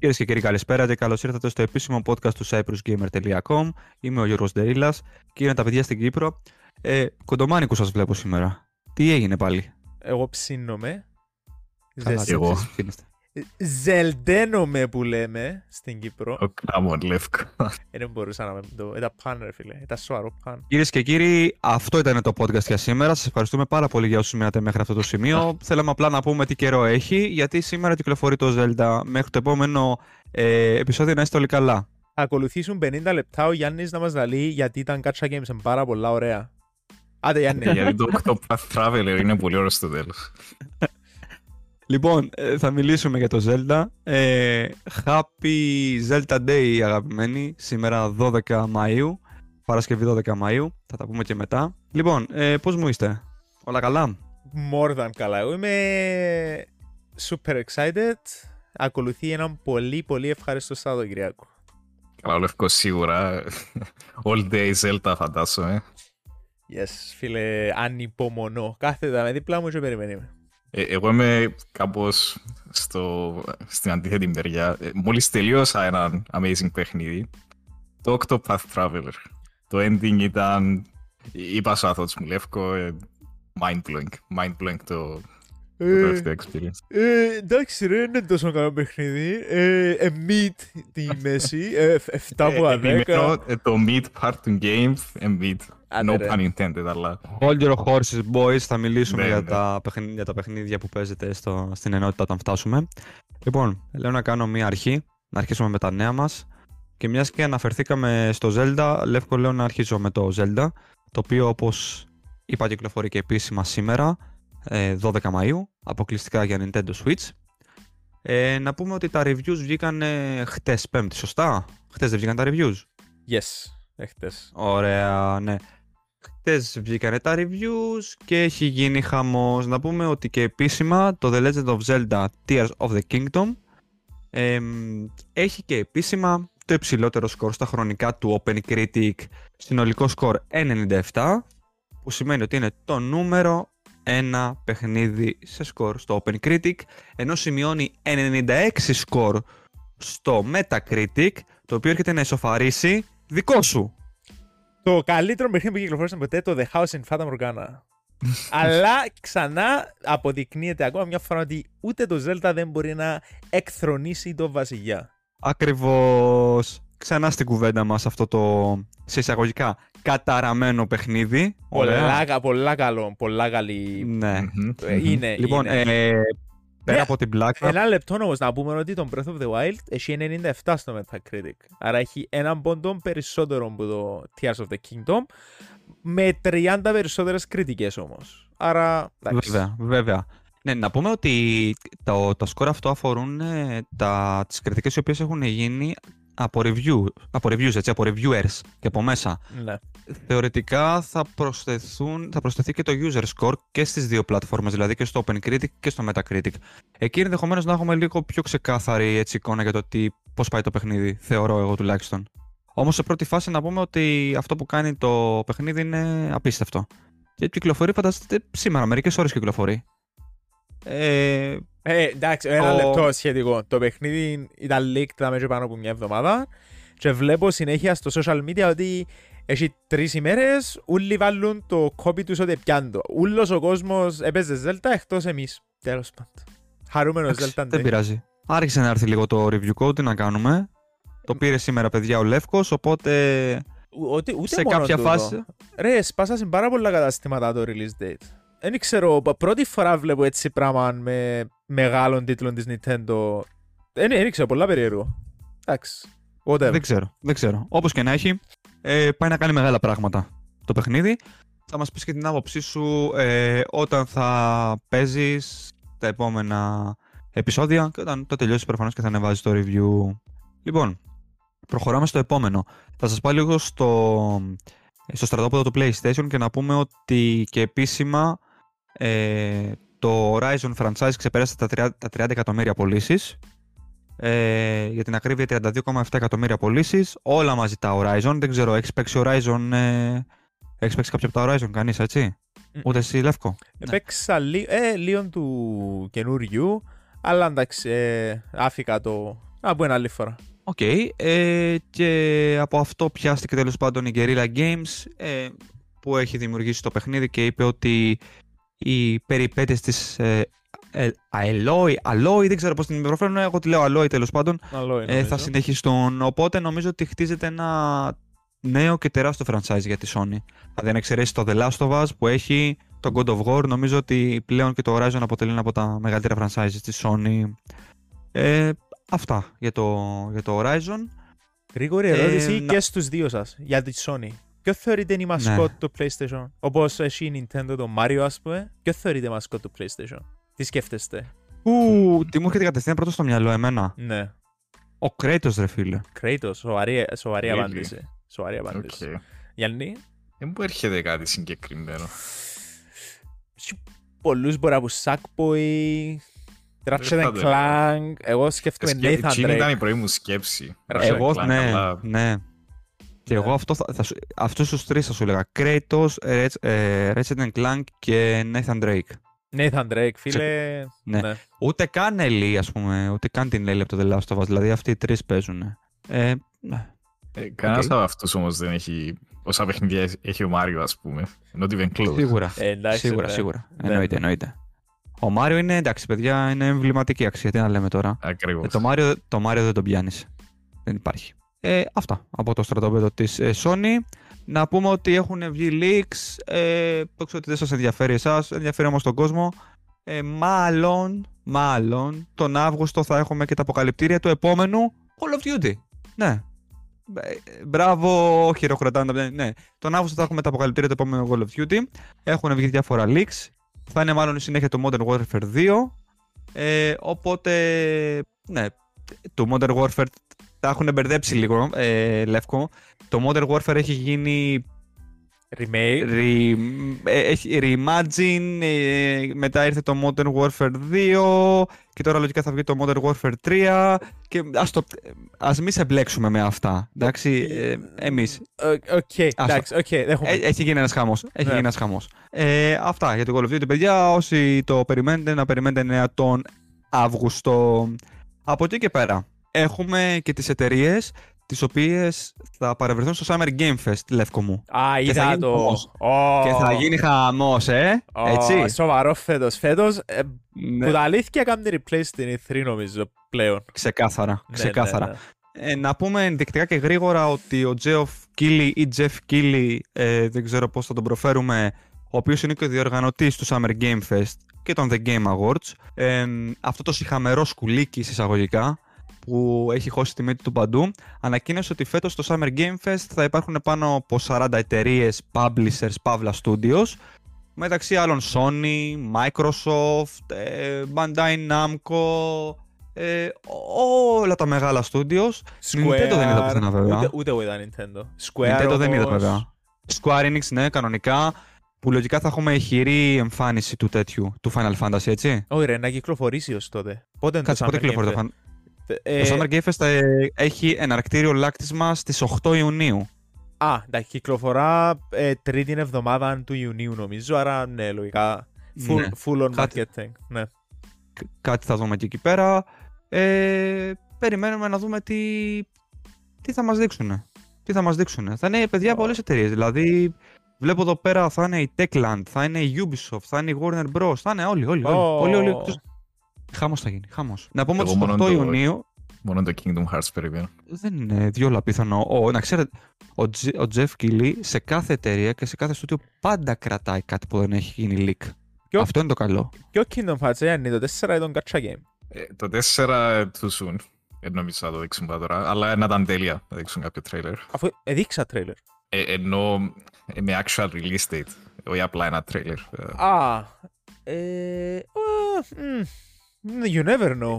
Κυρίες και κύριοι, καλησπέρα και καλώς ήρθατε στο επίσημο podcast του cyprusgamer.com. Είμαι ο Γιώργος Ντερίλα και είναι τα παιδιά στην Κύπρο. Ε, κοντομάνικους σας βλέπω σήμερα. Τι έγινε πάλι; Εγώ ψήνομαι. Καλά, Ζεσ- εγώ. Ψήνεστε. Ζελντένομαι που λέμε στην Κύπρο. Ο Κάμον Λεύκο. Ε, Δεν μπορούσα να με το. Ήταν παν, ρε φίλε. Ήταν σοβαρό παν. Κυρίες και κύριοι, αυτό ήταν το podcast για σήμερα. Σας ευχαριστούμε πάρα πολύ για όσους μείνατε μέχρι αυτό το σημείο. Θέλαμε απλά να πούμε τι καιρό έχει, γιατί σήμερα κυκλοφορεί το Zelda. Μέχρι το επόμενο ε, επεισόδιο να είστε όλοι καλά. Θα ακολουθήσουν 50 λεπτά ο Γιάννης να μας λαλεί γιατί ήταν Gacha Games είναι πάρα πολλά ωραία. Άντε Γιάννη. Γιατί το Octopath Traveler είναι πολύ ωραίο στο τέλος. Λοιπόν, ε, θα μιλήσουμε για το Zelda. Ε, happy Zelda Day, αγαπημένοι. Σήμερα 12 Μαΐου. Παρασκευή 12 Μαΐου. Θα τα πούμε και μετά. Λοιπόν, ε, πώς μου είστε; Όλα καλά; More than καλά. Εγώ είμαι super excited. Ακολουθεί έναν πολύ πολύ ευχάριστο Σαββατοκυριακό. Καλά, ο Λεύκο σίγουρα. All day Zelda φαντάζομαι. Yes, φίλε, ανυπομονώ. Κάθετα με δίπλα μου και περιμένει με. Ε, εγώ είμαι κάπως στο, στην αντίθετη μεριά. Ε, μόλις τελείωσα ένα amazing παιχνίδι. Το Octopath Traveler. Το ending ήταν... Είπα στο αθώος μου Λεύκο, ε, mind-blowing. Mind-blowing το, το τελευταίο experience. Ε, εντάξει ρε, είναι τόσο καλό παιχνίδι. Ε, ε, mid τη μέση, ε, 7 από Ε, 10. επιμένω, ε, το mid part του game, ε, mid. Άντε, No ρε. pun intended, αλλά... Hold your horses, boys. Θα μιλήσουμε Ναι, για, ναι. τα παιχνίδια, για τα παιχνίδια που παίζετε στο, στην ενότητα όταν φτάσουμε. Λοιπόν, λέω να κάνω μία αρχή. Να αρχίσουμε με τα νέα μας. Και μιας και αναφερθήκαμε στο Zelda, Λεύκο λέω να αρχίσω με το Zelda. Το οποίο όπως είπα κυκλοφορεί και επίσημα σήμερα, ε, 12 Μαΐου, αποκλειστικά για Nintendo Switch. Ε, να πούμε ότι τα reviews βγήκαν ε, χτες πέμπτη, σωστά; Χτες δεν βγήκαν τα reviews; Yes, έχτες. Ωραία, ναι. Χτες βγήκανε τα reviews και έχει γίνει χαμός. Να πούμε ότι και επίσημα το The Legend of Zelda Tears of the Kingdom εμ, έχει και επίσημα το υψηλότερο σκορ στα χρονικά του Open Critic συνολικό σκορ 97 που σημαίνει ότι είναι το νούμερο ένα παιχνίδι σε σκορ στο Open Critic ενώ σημειώνει 96 σκορ στο Metacritic το οποίο έρχεται να ισοφαρίσει δικό σου. Το καλύτερο παιχνίδι που κυκλοφόρησε ποτέ το The House in Fata Morgana. Αλλά ξανά αποδεικνύεται ακόμα μια φορά ότι ούτε το Zelda δεν μπορεί να εκθρονήσει το βασιλιά. Ακριβώς ξανά στην κουβέντα μας αυτό το σε εισαγωγικά καταραμένο παιχνίδι. Πολλά, κα- πολλά καλό, πολλά καλή. Ναι. Μμμ. Ε, Είναι, Λοιπόν, είναι. ε, πέρα Ναι, από την πλάκα, Ένα λεπτό όμως να πούμε ότι το Breath of the Wild έχει 97 στο Metacritic. Άρα έχει έναν πόντο περισσότερο από το Tears of the Kingdom με 30 περισσότερες κριτικές όμως. Άρα, εντάξει. βέβαια, βέβαια. Ναι, να πούμε ότι το, τα σκορ αυτό αφορούν ε, τα, τις κριτικές οι οποίες έχουν γίνει από, review, από reviews, έτσι, από reviewers και από μέσα. Ναι. Θεωρητικά θα, προσθεθούν, θα προσθεθεί και το user score και στις δύο πλατφόρμες, δηλαδή και στο OpenCritic και στο Metacritic. Εκεί ενδεχομένως να έχουμε λίγο πιο ξεκάθαρη έτσι, εικόνα για το τι, πώς πάει το παιχνίδι, θεωρώ εγώ τουλάχιστον. Όμως σε πρώτη φάση να πούμε ότι αυτό που κάνει το παιχνίδι είναι απίστευτο. Και κυκλοφορεί φανταστείτε σήμερα, μερικές ώρες κυκλοφορεί. Ε, Ε, εντάξει, ένα Ο- λεπτό σχετικό. Το παιχνίδι ήταν leaked τα μέσα πάνω από μια εβδομάδα και βλέπω συνέχεια στο social media ότι έχει τρεις ημέρες. Όλοι βάλουν το copy τους ότι πιάνουν το. Ούλος ο κόσμος έπαιζε Zelda εκτός εμείς. Τέλος πάντων. Χαρούμενος εντάξει, Zelda δεν Day. πειράζει. Άρχισε να έρθει λίγο το review code, τι να κάνουμε. Το πήρε σήμερα παιδιά ο Λεύκος, οπότε Ο- Ούτε, ούτε σε μόνο κάποια τούτο. φάση... Ρε, σπάσασαν πάρα πολλά καταστήματα το release date. Δεν ξέρω, π- πρώτη φορά βλέπω έτσι πράγμα με μεγάλων τίτλων της Nintendo. Δεν δεν ξέρω, πολλά περίεργο. Εντάξει. Whatever. Δεν ξέρω, δεν ξέρω. Όπως και να έχει, ε, πάει να κάνει μεγάλα πράγματα το παιχνίδι. Θα μας πεις και την άποψή σου ε, όταν θα παίζεις τα επόμενα επεισόδια και όταν το τελειώσεις προφανώς και θα ανεβάζεις το review. Λοιπόν, προχωράμε στο επόμενο. Θα σας πάω λίγο στο, στο στρατόπεδο του PlayStation και να πούμε ότι και επίσημα ε, το Horizon franchise ξεπέρασε τα 30, τα 30 εκατομμύρια πωλήσεις. Ε, για την ακρίβεια 32,7 εκατομμύρια πωλήσεις. Όλα μαζί τα Horizon. Δεν ξέρω, έχεις παίξει Horizon. Ε, έχεις παίξει κάποιο από τα Horizon, κανείς έτσι; Μμ. Ούτε εσύ, Λεύκο; Παίξα λί- ε, λίγο του καινούριου, αλλά εντάξει, ε, άφηκα το Α, που είναι άλλη φορά. Οκ. ε, και από αυτό πιάστηκε τέλος πάντων η Guerrilla Games ε, που έχει δημιουργήσει το παιχνίδι και είπε ότι οι περιπέτειες της ε, ε, Aloy, Aloy, δεν ξέρω πώς την προφέρουν, εγώ τη λέω Aloy τέλος πάντων, Άλλο είναι. ε, θα νομίζω. συνεχιστούν. Οπότε νομίζω ότι χτίζεται ένα νέο και τεράστιο franchise για τη Sony. Δηλαδή αν εξαιρέσει το The Last of Us που έχει το God of War, νομίζω ότι πλέον και το Horizon αποτελεί ένα από τα μεγαλύτερα franchises της Sony. Ε, αυτά για το, για το Horizon. Γρήγορη Ε, ερώτηση να- και στους δύο σας για τη Sony. Ποιο θεωρείτε είναι η μασκότ Ναι. του PlayStation; Όπως έχει η Nintendo το Mario ας πούμε. Ποιο θεωρείτε μασκότ του PlayStation; Τι σκέφτεστε; Ου, τι μου έρχεται κατευθείαν πρώτο στο μυαλό εμένα. Ναι. Ο Kratos ρε φίλε. Kratos. Σοβαρή, σοβαρή Really? απάντηση. Σοβαρή Οκ. απάντηση. Γιάννη; Δεν μου έρχεται κάτι συγκεκριμένο. Έχει πολλούς μπορεί από Sackboy, Ratchet Δεν and θα το Clank. Εγώ σκέφτομαι Σκε- Nathan Εκείνη ήταν Drake. η πρώτη μου σκέψη. Εγώ, Ratchet and Clank, ναι, αλλά ναι. Και Ναι. εγώ αυτό θα, θα σου, αυτούς τους τρεις θα σου έλεγα. Kratos, Ratchet, ε, Ratchet Clank και Nathan Drake. Nathan Drake, φίλε. Ναι. Ναι. Ούτε καν Ellie, ας πούμε, ούτε καν την Ellie από το The Last of Us. Δηλαδή αυτοί οι τρεις παίζουν. Ε, ναι. Ε, Κανένας Οκ. από αυτούς όμως δεν έχει όσα παιχνίδια έχει ο Mario, ας πούμε. Not even close. Σίγουρα. Ε, εντάξει, σίγουρα, ναι. σίγουρα. Ναι. Εννοείται, εννοείται. Ο Μάριο είναι εντάξει, παιδιά, είναι εμβληματική αξία. Τι να λέμε τώρα. Ακριβώς. Ε, το, Mario, το Mario δεν τον πιάνεις. Δεν υπάρχει. Ε, αυτά από το στρατόπεδο της ε, Sony. Να πούμε ότι έχουν βγει leaks. Ε, το ξέρω ότι δεν σας ενδιαφέρει εσάς, ενδιαφέρει όμως τον κόσμο. Ε, μάλλον, μάλλον, τον Αύγουστο θα έχουμε και τα αποκαλυπτήρια του επόμενου Call of Duty. Ναι. Ε, Μπράβο, χειροκροτάνε. Ναι, τον Αύγουστο θα έχουμε τα αποκαλυπτήρια του επόμενου Call of Duty. Έχουν βγει διάφορα leaks. Θα είναι μάλλον η συνέχεια του Modern Warfare 2. Ε, οπότε, ναι, το Modern Warfare τα έχουν μπερδέψει λίγο, ε, Λεύκο. Το Modern Warfare έχει γίνει Remake. re, ε, έχει reimagine, ε, μετά ήρθε το Modern Warfare 2 και τώρα λογικά θα βγει το Modern Warfare 3 και ας, το, ας μη σε μπλέξουμε με αυτά, εντάξει, ε, εμείς. Ε, Οκ, εντάξει, οκ, δέχομαι. Ε, έχει γίνει ένας χαμός. Έχει Ναι. γίνει ένας χαμός. Ε, αυτά για το Call of Duty, παιδιά. Όσοι το περιμένετε, να περιμένετε νέα τον Αύγουστο. Από εκεί και πέρα, έχουμε και τις εταιρείες τις οποίες θα παρευρεθούν στο Summer Game Fest, Λεύκο μου. Α, θα είδα γίνει το. χαμός. Ω, Και θα γίνει χαμός, ε, ω, έτσι. Σοβαρό φέτος. Φέτος, ε, Ναι, που τα αλήθεια κάνει replace στην E3 νομίζω πλέον. ξεκάθαρα, Ναι, ξεκάθαρα. ναι, ναι. Ε, να πούμε ενδεικτικά και γρήγορα ότι ο Geoff Keighley ή Jeff Keighley, ε, δεν ξέρω πώς θα τον προφέρουμε, ο οποίος είναι και ο διοργανωτής του Summer Game Fest και των The Game Awards, ε, αυτό το συχαμερό σκουλίκι εισαγωγικά, που έχει χώσει τη μύτη του παντού, ανακοίνωσε ότι φέτος στο Summer Game Fest θα υπάρχουν πάνω από 40 εταιρείες publishers, Pavla Studios, μεταξύ άλλων Sony, Microsoft, ε, Bandai Namco, ε, όλα τα μεγάλα studios. Nintendo δεν είδα πουθενά, βέβαια. Ούτε, ούτε εγώ είδα Nintendo. Square Nintendo δεν είδα όμως. βέβαια. Square Enix, ναι, κανονικά. Που λογικά θα έχουμε ηχηρή εμφάνιση του τέτοιου, του Final Fantasy, έτσι. Όχι ρε, να κυκλοφορήσει ως τότε. Πότε είναι Κάτσε, το πότε Summer κυκλοφορεί Game το Fest? Fan... Ε, Το Summer Game Fest ε, έχει εναρκτήριο λάκτισμα στις 8 Ιουνίου. Α, εντάξει, κυκλοφορά ε, τρίτη εβδομάδα του Ιουνίου νομίζω, άρα ναι, λογικά full, Ναι. full on Κάτι- marketing. Ναι. Κ- Κάτι θα δούμε και εκεί πέρα. Ε, περιμένουμε να δούμε τι, τι θα μας δείξουν. Τι θα μας δείξουν. Θα είναι παιδιά από όλες τις εταιρείες. Δηλαδή, βλέπω εδώ πέρα θα είναι η Techland, θα είναι η Ubisoft, θα είναι η Warner Bros. Θα είναι όλοι, όλοι, όλοι. Ω. όλοι, όλοι. Χάμος θα γίνει, χάμος. Να πούμε ότι Εγώ στις μόνο 8 το- Ιουνίου Μόνο το Kingdom Hearts περιμένω. δεν είναι διόλα πιθανό. Ο, να ξέρετε, ο, Τζ- ο Jeff Keighley σε κάθε εταιρεία και σε κάθε στούντιο πάντα κρατάει κάτι που δεν έχει γίνει leak. Ποιο- Αυτό είναι το καλό. Και ο Kingdom Hearts, ε, είναι το 4 ήταν gacha game. Ε, το 4 too soon. Δεν νομίζω να το δείξουν πάρα τώρα, αλλά να ήταν τέλεια να δείξουν κάποιο trailer. Αφού έδειξα τρέιλερ. Ε, ενώ ε, με actual release date, όχι απλά ένα trailer. Ε, Α, ε, ε, μ, you never know.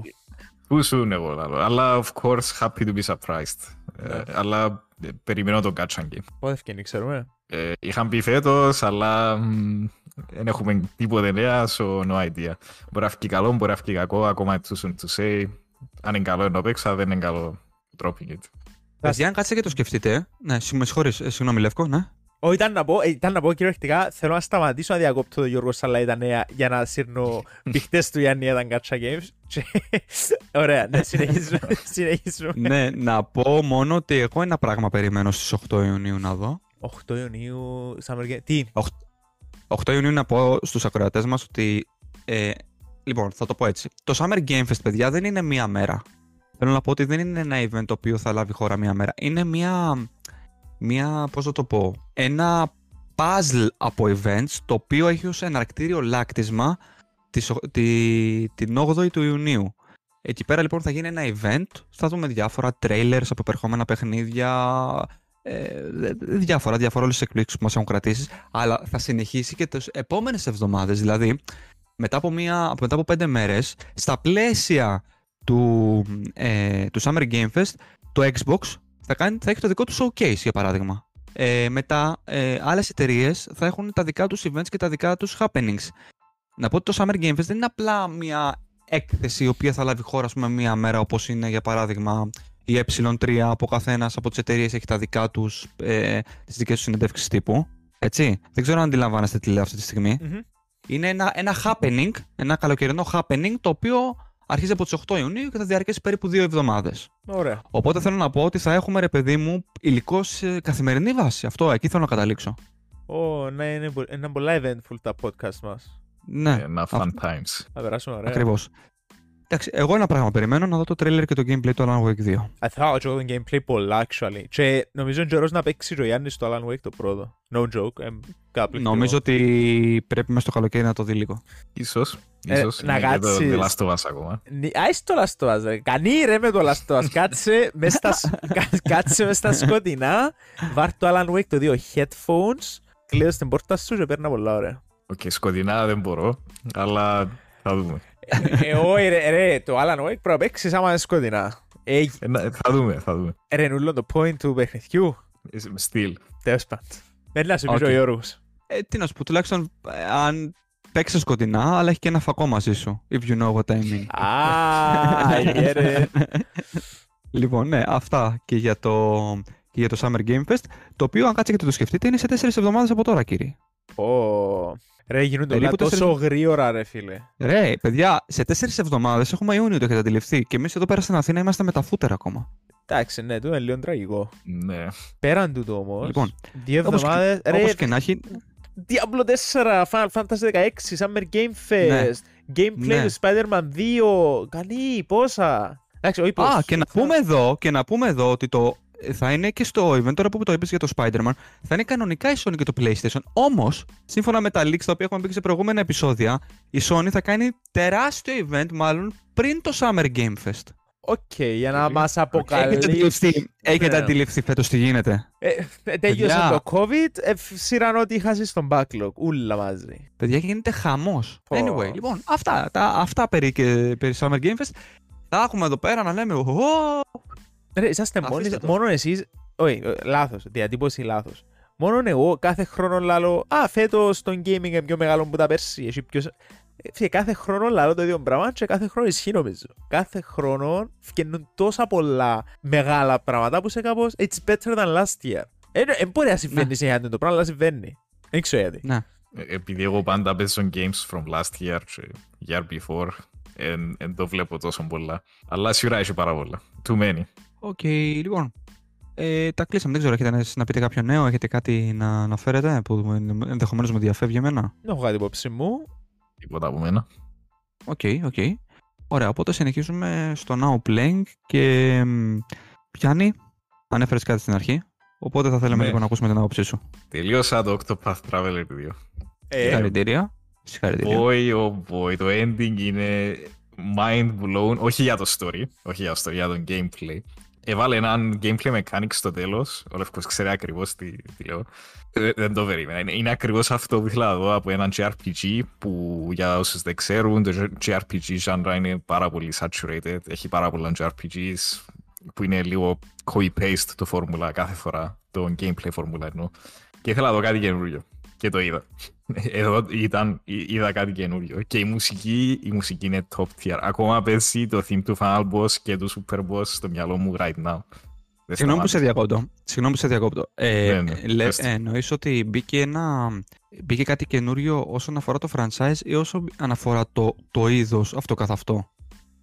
Too soon εγώ λέω, αλλά of course happy to be surprised. Ε, Ναι. αλλά ε, περιμένω το gacha game. Πότε ευκαινεί, ξέρουμε. Ε, είχαν πει φέτος, αλλά μ, δεν έχουμε τίποτε νέα, so no idea. Μπορεί να βγει καλό, μπορεί να βγει κακό, ακόμα too soon to say. Αν είναι καλό ενώ παίξα, δεν είναι καλό dropping it. Παιδιά, αν κάτσετε και το σκεφτείτε. Ναι, συ- με συγχωρείς, ε, συγγνώμη, Λεύκο, ναι. Όχι, ήταν να πω, ε, ήταν να πω κυριολεκτικά, θέλω να σταματήσω να διακόπτω τον Γιώργο Σαλάι τα νέα για να σύρνω πηχτές του Γιάννη ήταν Γκάτσα Games. Και- Ωραία, ναι, συνεχίζουμε. συνεχίζουμε. ναι, να πω μόνο ότι εγώ ένα πράγμα περιμένω στις 8 Ιουνίου να δω. 8 Ιουνίου, Summer Game. Τι, 8 Ιουνίου να πω στους ακροατές μας ότι... Ε, λοιπόν, θα το πω έτσι. Το Summer Game Fest, παιδιά, δεν είναι μία μέρα. Θέλω να πω ότι δεν είναι ένα event το οποίο θα λάβει χώρα μία μέρα. Είναι μία... μία πώς θα το πω... Ένα puzzle από events το οποίο έχει ως εναρκτήριο λάκτισμα της, ο- τη, την 8η του Ιουνίου. Εκεί πέρα λοιπόν θα γίνει ένα event, θα δούμε διάφορα trailers από επερχόμενα παιχνίδια, ε, διάφορα, διάφορα όλες τις εκπλήξεις που μας έχουν κρατήσει, αλλά θα συνεχίσει και τις επόμενες εβδομάδες, δηλαδή μετά από, μία, μετά από πέντε μέρες, στα πλαίσια του, ε, του Summer Game Fest, το Xbox θα, κάνει, θα έχει το δικό του showcase για παράδειγμα. Ε, μετά, ε, άλλες εταιρείες θα έχουν τα δικά τους events και τα δικά τους happenings. Να πω ότι το Summer Game Fest δεν είναι απλά μια έκθεση η οποία θα λάβει χώρα ας πούμε, μία μέρα όπως είναι για παράδειγμα η ε3 από καθένας από τις εταιρείες έχει τα δικά τους, ε, τις δικές τους συνεντεύξεις τύπου. Έτσι. Δεν ξέρω αν αντιλαμβάνεστε τι λέω αυτή τη στιγμή. Μμμ. Είναι ένα, ένα happening, ένα καλοκαιρινό happening το οποίο αρχίζει από τις 8 Ιουνίου και θα διαρκέσει περίπου δύο εβδομάδες. Ωραία. Οπότε θέλω να πω ότι θα έχουμε ρε παιδί μου υλικό σε καθημερινή βάση. Αυτό εκεί θέλω να καταλήξω. Ω, ναι, είναι, πο- είναι πολλά eventful τα podcast μας. Ναι, Ένα fun times. Θα περάσουμε ωραία. ακριβώς. Εντάξει, εγώ ένα πράγμα περιμένω να δω το trailer και το gameplay του Alan Wake 2. Α, Θα έχω και εγώ το gameplay πολλά, actually. Και νομίζω είναι καιρός να παίξει ο Γιάννης στο Alan Wake το πρώτο. No joke. εμ, καταπληκτικό. Νομίζω ότι πρέπει μέσα στο καλοκαίρι να το δει λίγο. Ίσως. Ε, Ίσως. να είναι και το κάτσεις. The Last of Us ακόμα. Νι- Άις το Last of Us, ρε. Κανεί ρε με το Last of Us. Κάτσε μες στα, σ- κα- κάτσε μες στα σκοτεινά, βάρ' το Alan Wake το 2 headphones, κλείδωσ' την πόρτα σου και περνά πολλά ωραία. Οκ, σκοτεινά δεν μπορώ, αλλά θα δούμε. Ε, όχι ρε, ρε, το Alan Wake πρέπει να παίξεις άμα είναι σκοτεινά. Ε, Ε, να- θα δούμε, θα δούμε. ρε, εν ούλλο το point του παιχνιδιού. Ε, Still. Τέλος πάντων. Δεν να σου πεις Οκ. ο Γιώργος. Ε, τι να σου πω, τουλάχιστον ε, αν παίξεις σκοτεινά, αλλά έχει και ένα φακό μαζί σου. If you know what I mean. Α, yeah, ρε. λοιπόν, ναι, αυτά και για το, και για το Summer Game Fest. Το οποίο, αν κάτσετε και το σκεφτείτε, είναι σε 4 εβδομάδες από τώρα, κύριε. Ω, Ρε, γίνονται όλα Περίπου τόσο τέσσερις- γρήγορα, ρε φίλε. Ρε, παιδιά, σε 4 εβδομάδες έχουμε Ιούνιο, το έχετε αντιληφθεί. Και εμείς εδώ πέρα στην Αθήνα είμαστε με τα φούτερ ακόμα. Εντάξει, ναι, το είναι λίγο τραγικό. Ναι. Πέραν τούτου όμως, Λοιπόν, δύο όπως και- εβδομάδες, ρε, Όπως και να έχει, Diablo 4, Final Fantasy 16, Summer Game Fest, gameplay Ναι. του Spider-Man 2, κανεί, πόσα. Εντάξει, όχι πόσα. Α, και να πούμε εδώ, και να πούμε εδώ ότι το θα είναι και στο event, τώρα που το είπες για το Spider-Man, θα είναι κανονικά η Sony και το PlayStation. Όμως, σύμφωνα με τα leaks τα οποία έχουμε πει και σε προηγούμενα επεισόδια, η Sony θα κάνει τεράστιο event, μάλλον πριν το Summer Game Fest. OK, για να Οκ. μας Έχετε αποκαλύψει. αντιληφθεί, έχετε Ναι. αντιληφθεί φέτος τι γίνεται. Ε, ε, Τέλειωσε Παιδιά. το COVID, ε, σειράν ό,τι είχα ζήσει στον backlog, ούλλα μαζί. Παιδιά, γίνεται χαμός. Πω. Anyway, λοιπόν, αυτά, τα, αυτά περί, και, περί Summer Game Fest. Θα έχουμε εδώ πέρα να λέμε «Ω, Ρε, είσαστε Αφήστε μόνοι, το. μόνο εσείς, όχι, ε, λάθος, διατύπωση λάθος. Μόνο εγώ κάθε χρόνο λάλο, α, φέτος το gaming είναι πιο μεγάλο που τα πέρσι, έχει πιο... Ε, φίλε, κάθε χρόνο λάλο το ίδιο πράγμα και κάθε χρόνο ισχύει νομίζω. Κάθε χρόνο φτιάχνουν τόσα πολλά μεγάλα πράγματα που σε κάπως it's better than last year. Δεν μπορεί να συμβαίνει Ναι. σε γιατί το πράγμα, αλλά συμβαίνει. Δεν ξέρω γιατί. Ναι. Ε, Επειδή εγώ πάντα παίζω games from last year και year before, εν, εν το βλέπω τόσο πολλά. Αλλά σίγουρα έχει πάρα πολλά. Too many. OK, λοιπόν. Ε, τα κλείσαμε. Δεν ξέρω, έχετε να, να πείτε κάποιο νέο, έχετε κάτι να αναφέρετε που ενδεχομένως με διαφεύγει εμένα; Δεν έχω κάτι υπόψη μου. Τίποτα από μένα. OK, OK. Ωραία, οπότε συνεχίζουμε στο Now Playing και μ, πιάνει, ανέφερες κάτι στην αρχή. Οπότε θα θέλαμε Ναι. λίγο να ακούσουμε την άποψή σου. Τελείωσα το Octopath Traveler 2. Ε, Συγχαρητήρια. Συγχαρητήρια. Boy, oh boy, το ending είναι mind blown. Όχι για το story, όχι για το story, για το gameplay. Έβαλε έναν gameplay mechanic στο τέλος. Ο Λευκός ξέρει ακριβώς τι, τι λέω. Ε, δεν το περίμενα. Είναι, είναι ακριβώς αυτό που ήθελα να δω από έναν JRPG που για όσους δεν ξέρουν το JRPG genre είναι πάρα πολύ saturated. Έχει πάρα πολλά JRPGs που είναι λίγο copy-paste το φόρμουλα κάθε φορά. Το gameplay φόρμουλα εννοώ. Και ήθελα να δω κάτι καινούριο. Και το είδα. Εδώ ήταν, εί- είδα κάτι καινούριο. Και η μουσική, η μουσική είναι top tier. Ακόμα παίζει το theme του Final Boss και του Super Boss στο μυαλό μου right now. Δεν Συγγνώμη που σε σταμάτησε. διακόπτω. Συγγνώμη που σε διακόπτω. Ε, Ναι, ναι, λε- πες το. ε, εννοείς ότι μπήκε, ένα, μπήκε κάτι καινούριο όσον αφορά το franchise ή όσο αναφορά το, το είδος αυτό καθ' αυτό;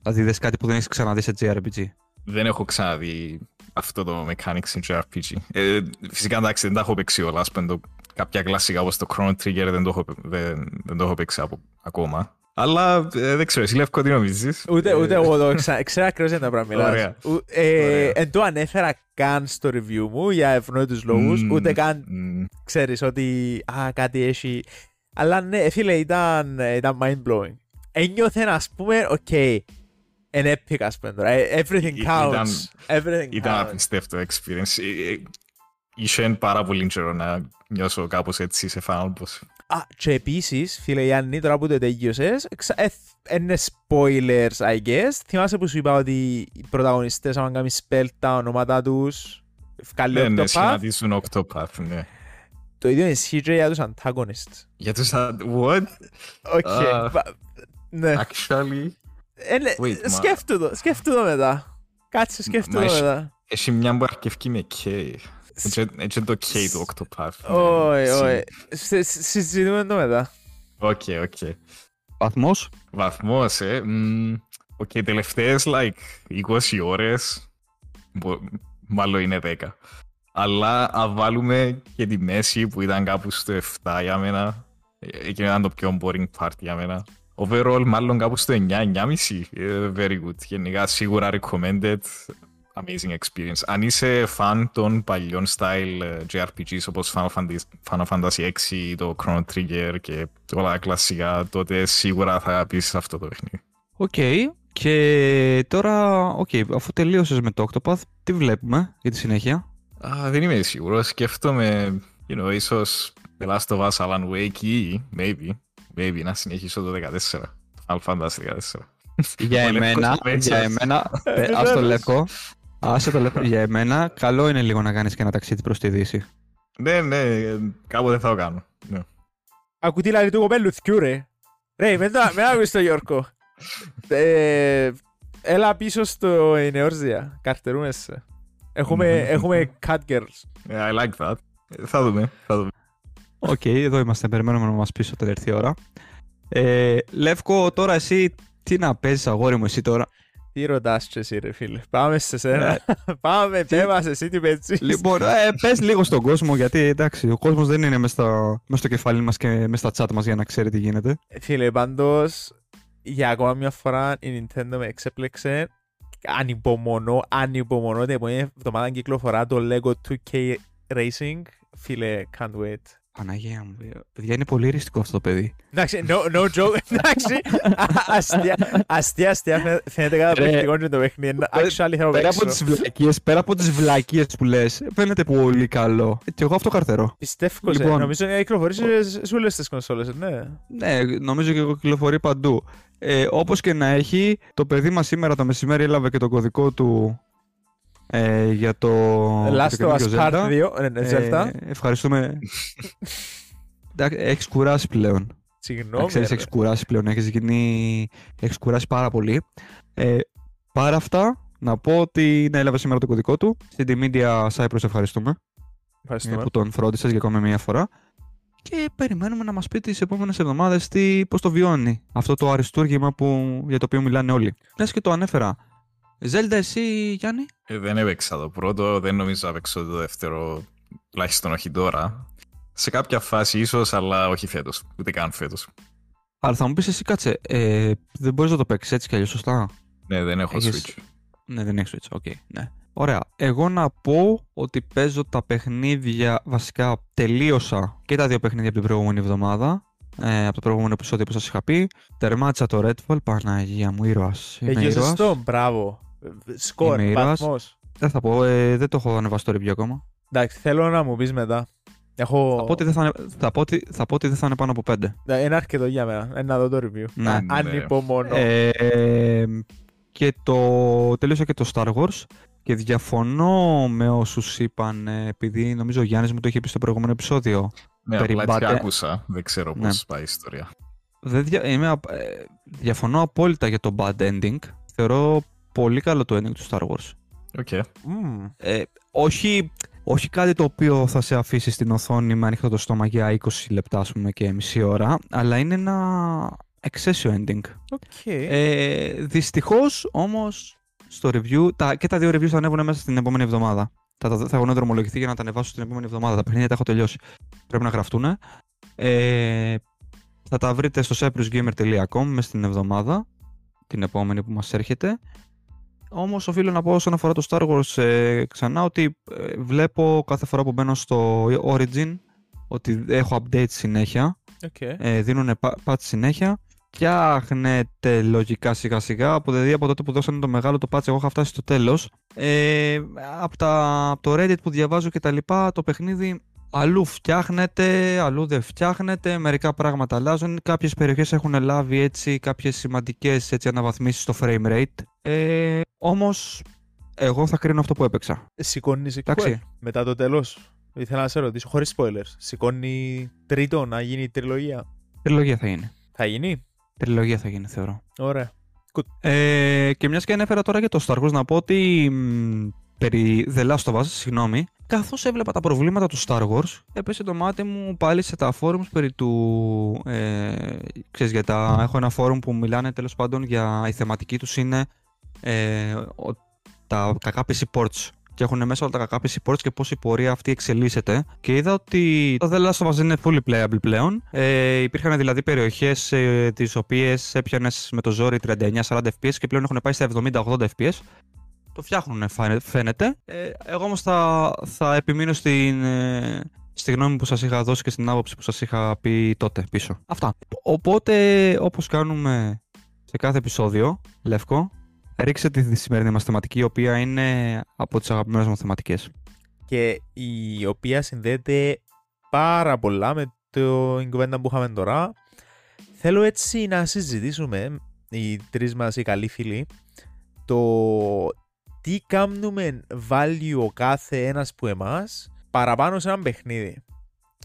Δηλαδή δες κάτι που δεν έχεις ξαναδεί σε JRPG. Δεν έχω ξαναδεί αυτό το mechanics in JRPG. Ε, φυσικά εντάξει δεν τα έχω παίξει όλα. Ας πούμε, το- κάποια κλασικά όπως το Chrono Trigger δεν το έχω, δεν, δεν το έχω παίξει από, ακόμα. Αλλά ε, δεν ξέρω, εσύ Λεύκο τι νομίζεις; Ούτε, Ε, ούτε εγώ το ξα... ξέρω ακριβώς για τα πράγματα μιλάς. Ωραία. Ου- ε, Ωραία. Εν το ανέφερα καν στο review μου για ευνόητους λόγους, μ, ούτε καν μ, ξέρεις ότι α, κάτι έχει. Αλλά ναι, φίλε, ήταν, ήταν mind-blowing. Ένιωθε, ας πούμε, OK, an epic, ας πούμε τώρα. Ε, Everything Ή- counts. ήταν- Everything Ήταν counts. απίστευτο experience. Ε, ε, Είχε πάρα πολύ καιρό να νιώσω κάπως έτσι σε Final Boss. Α, και επίσης, φίλε Γιάννη, τώρα που το τέλειωσες, ξα- ε, είναι spoilers, I guess. Θυμάσαι που σου είπα ότι οι πρωταγωνιστές, άμα κάνεις spell τα ονόματα τους, βγάλει Ναι, ναι, Octopath; σχηματίζουν Octopath, ναι. Το ίδιο ισχύει και για τους antagonists. Για τους... α- What? OK. Α. βα- Ναι. Actually... Ε, ναι, Wait, μα- Σκέφτου το, σκέφτου το μετά. Κάτσε, σκέφτου Μα το έχει- μετά. Έχει μια που αρκευκεί με K. Έτσι έτσι το K του Octopath. Όχι, Ναι, όχι. Συ- συ- Συζητούμε το μετά. OK, OK. Βαθμός. Βαθμός, ε. μ, Οκ, τελευταίες, like, 20 ώρες, μπο- μάλλον είναι 10. Αλλά αν βάλουμε και τη μέση που ήταν κάπου στο 7 για μένα, ε, εκεί ήταν το πιο boring part για μένα. Overall, μάλλον κάπου στο 9, 9,5. ε, Very good. Γενικά, σίγουρα recommended. Amazing experience. Αν είσαι fan των παλιών style ε, JRPGs όπως Final Fantasy, Final Fantasy 6, το Chrono Trigger και όλα τα κλασικά, τότε σίγουρα θα πεις αυτό το παιχνίδι. Οκ. Και τώρα, οκ, αφού τελείωσες με το Octopath, τι βλέπουμε για τη συνέχεια; Α, δεν είμαι σίγουρος. Σκέφτομαι, you know, ίσως The Last of Us Alan Wake ή, maybe, maybe, να συνεχίσω το 14. Final Fantasy 14. Για Ο Λευκός εμένα, Avengers. για εμένα, ε, ας το λευκό. Άσε το λευκό. Για εμένα, καλό είναι λίγο να κάνεις και ένα ταξίδι προς τη Δύση. ναι, ναι, κάποτε θα το κάνω. Ναι. Ακού λαλεί του κοπελλού, θκιε ρε. Ρε, με το- με άκουσες το Γιώργο. Ε, Έλα πίσω στο Eorzea. Καρτερούμε σε. Έχουμε, Μμμ. έχουμε cat girls. Yeah, I like that. Ε, Θα δούμε, θα δούμε. Οκ, εδώ είμαστε. Περιμένουμε να μας πεις όταν έρθει η ώρα. Ε, Λεύκο, τώρα εσύ τι να παίζεις αγόρι μου εσύ τώρα; Τι ρωτάς και εσύ ρε φίλε; Πάμε σε σένα. Πάμε, πέ μας εσύ τι παίζεις. Λοιπόν, ε, πες λίγο στον κόσμο γιατί εντάξει, ο κόσμος δεν είναι μέσα, στα, μέσα στο κεφάλι μας και μέσα στα chat μας για να ξέρει τι γίνεται. Φίλε, πάντως, για ακόμα μια φορά η Nintendo με εξέπλεξε. Ανυπομονώ, ανυπομονώ. Την επόμενη εβδομάδα κυκλοφορά το Lego 2K Racing. Φίλε, can't wait. Παναγία μου, ε, παιδιά είναι πολύ ριστικό αυτό το παιδί. Εντάξει, no, no joke. Εντάξει, α- αστεία, αστεία, αστεία. φαι- Φαίνεται Ρε. καταπληκτικό και το παιχνίδι. Actually, θα το Πέρα από παίξω. τις βλακίες, πέρα από τις βλακίες που λες, φαίνεται πολύ καλό. Ε, Και εγώ αυτό καρτερώ. Πιστεύω, σε. Λοιπόν. νομίζω ότι κυκλοφορήσει σε- σε όλες τις κονσόλες, ναι. Ναι, νομίζω και εγώ κυκλοφορεί παντού. Ε, όπως και να έχει, το παιδί μας σήμερα το μεσημέρι έλαβε και το κωδικό του ε, για το, για Last το of Us καινούριο Part Zelda. 2, ναι, ναι, Zelda. Ε, ευχαριστούμε. Εντάξει, έχεις κουράσει πλέον. Να Συγγνώμη. ξέρεις, ρε. έχεις κουράσει πλέον. Έχεις γίνει... Έχεις κουράσει πάρα πολύ. Ε, παρά αυτά, να πω ότι ναι, έλαβε σήμερα το κωδικό του. Στην Media Cyprus ευχαριστούμε. ε, Ευχαριστούμε. που τον φρόντισες για ακόμη μία φορά. Και περιμένουμε να μας πει τις επόμενες εβδομάδες τι, πώς το βιώνει. Αυτό το αριστούργημα που, για το οποίο μιλάνε όλοι. Λες και το ανέφερα. Ζέλντα εσύ Γιάννη; Ε, δεν έπαιξα το πρώτο, δεν νομίζω να παίξω το δεύτερο, τουλάχιστον όχι τώρα. Σε κάποια φάση ίσως, αλλά όχι φέτος, ούτε καν φέτος. Αλλά θα μου πεις εσύ κάτσε, ε, δεν μπορείς να το παίξεις έτσι κι αλλιώς σωστά; Ναι, δεν έχω Έχεις- Switch. Ναι, δεν έχεις Switch, OK, ναι. Ωραία. Εγώ να πω ότι παίζω τα παιχνίδια, βασικά τελείωσα και τα δύο παιχνίδια από την προηγούμενη εβδομάδα. Ε, από το προηγούμενο επεισόδιο που σας είχα πει. Τερμάτισα το Redfall, Παναγία μου, ήρωας. Είμαι Εκεί ήρωας. σωστό, μπράβο. Σκορ, Είμαι ήρωας. βαθμός. Δεν θα πω, ε, δεν το έχω ανεβάσει το review ακόμα. Εντάξει, θέλω να μου πεις μετά. Έχω... Θα πω, ότι δεν θα, είναι, θα, πω ότι, θα πω ότι δεν θα είναι πάνω από 5. Ναι, Είναι αρκετό για μένα. Ε, Να δω το review. Ναι. Α- Ναι. Ανυπομονώ. Ε, και το τελείωσα και το Star Wars και διαφωνώ με όσους είπαν, ε, επειδή νομίζω ο Γιάννης μου το είχε πει στο προηγούμενο επεισόδιο. Ναι, απλά έτσι Περιμπάτε. άκουσα, δεν ξέρω Ναι. πώς πάει η ιστορία. Δεν δια, είμαι, απ- ε, διαφωνώ απόλυτα για το bad ending. Θεωρώ πολύ καλό το ending του Star Wars. Οκ. Μμμ. Ε, όχι, όχι κάτι το οποίο θα σε αφήσει στην οθόνη με ανοιχτό το στόμα για 20 λεπτά ας πούμε, και μισή ώρα, αλλά είναι ένα excessio ending. OK. Ε, Δυστυχώς όμως στο review, τα, και τα δύο reviews θα ανέβουν μέσα στην επόμενη εβδομάδα. Θα, τα- θα έχουν δρομολογηθεί για να τα ανεβάσω την επόμενη εβδομάδα. Τα παιχνίδια τα έχω τελειώσει. Πρέπει να γραφτούν. Ε, θα τα βρείτε στο cyprusgamer.com μέσα στην εβδομάδα, την επόμενη που μας έρχεται. Όμως οφείλω να πω όσον αφορά το Star Wars ε, ξανά ότι ε, βλέπω κάθε φορά που μπαίνω στο Origin ότι έχω updates συνέχεια Οκ. ε, δίνουν patch συνέχεια. Φτιάχνεται λογικά σιγά σιγά. Από, δηλαδή από τότε που δώσανε το μεγάλο το patch, εγώ είχα φτάσει στο τέλος. Ε, από, τα, από το Reddit που διαβάζω και τα λοιπά, το παιχνίδι αλλού φτιάχνεται, αλλού δεν φτιάχνεται. Μερικά πράγματα αλλάζουν. Κάποιες περιοχές έχουν λάβει έτσι κάποιες σημαντικές αναβαθμίσεις στο frame rate. Ε, Όμως, εγώ θα κρίνω αυτό που έπαιξα. Σηκώνει sequel Εντάξει. μετά το τέλος. Ήθελα να σε ρωτήσω, χωρίς spoilers. Σηκώνει τρίτο να γίνει τριλογία; Τριλογία θα γίνει. Θα γίνει; Τριλογία θα γίνει, θεωρώ. Ωραία. Ε, και μιας και ανέφερα τώρα για το Star Wars, να πω ότι μ, περί The Last of Us, συγγνώμη, καθώς έβλεπα τα προβλήματα του Star Wars, έπεσε το μάτι μου πάλι σε τα forums περί του. Ε, ξέρεις, για τα, έχω ένα forum που μιλάνε τέλος πάντων για η θεματική τους είναι ε, ο- τα κακά PC ports. Και έχουν μέσα όλα τα κακά PC ports και πώς η πορεία αυτή εξελίσσεται. Και είδα ότι το The Last of Us είναι fully playable πλέον. Ε, υπήρχαν δηλαδή περιοχές ε, τις οποίες έπιανες με το ζόρι 39-40 FPS και πλέον έχουν πάει στα 70-80 FPS. Το φτιάχνουν φαίνεται. Ε, εγώ όμως θα, θα επιμείνω στην, ε, στη γνώμη που σας είχα δώσει και στην άποψη που σας είχα πει τότε πίσω. Αυτά. Οπότε, όπως κάνουμε σε κάθε επεισόδιο, Λεύκο, ρίξε τη σημερινή μας θεματική, η οποία είναι από τις αγαπημένες μου θεματικές. Και η οποία συνδέεται πάρα πολλά με το κουβέντα που είχαμε τώρα. Θέλω έτσι να συζητήσουμε, οι τρεις μας οι καλοί φίλοι, το τι κάνουμε value ο κάθε ένας που εμάς παραπάνω σε ένα παιχνίδι.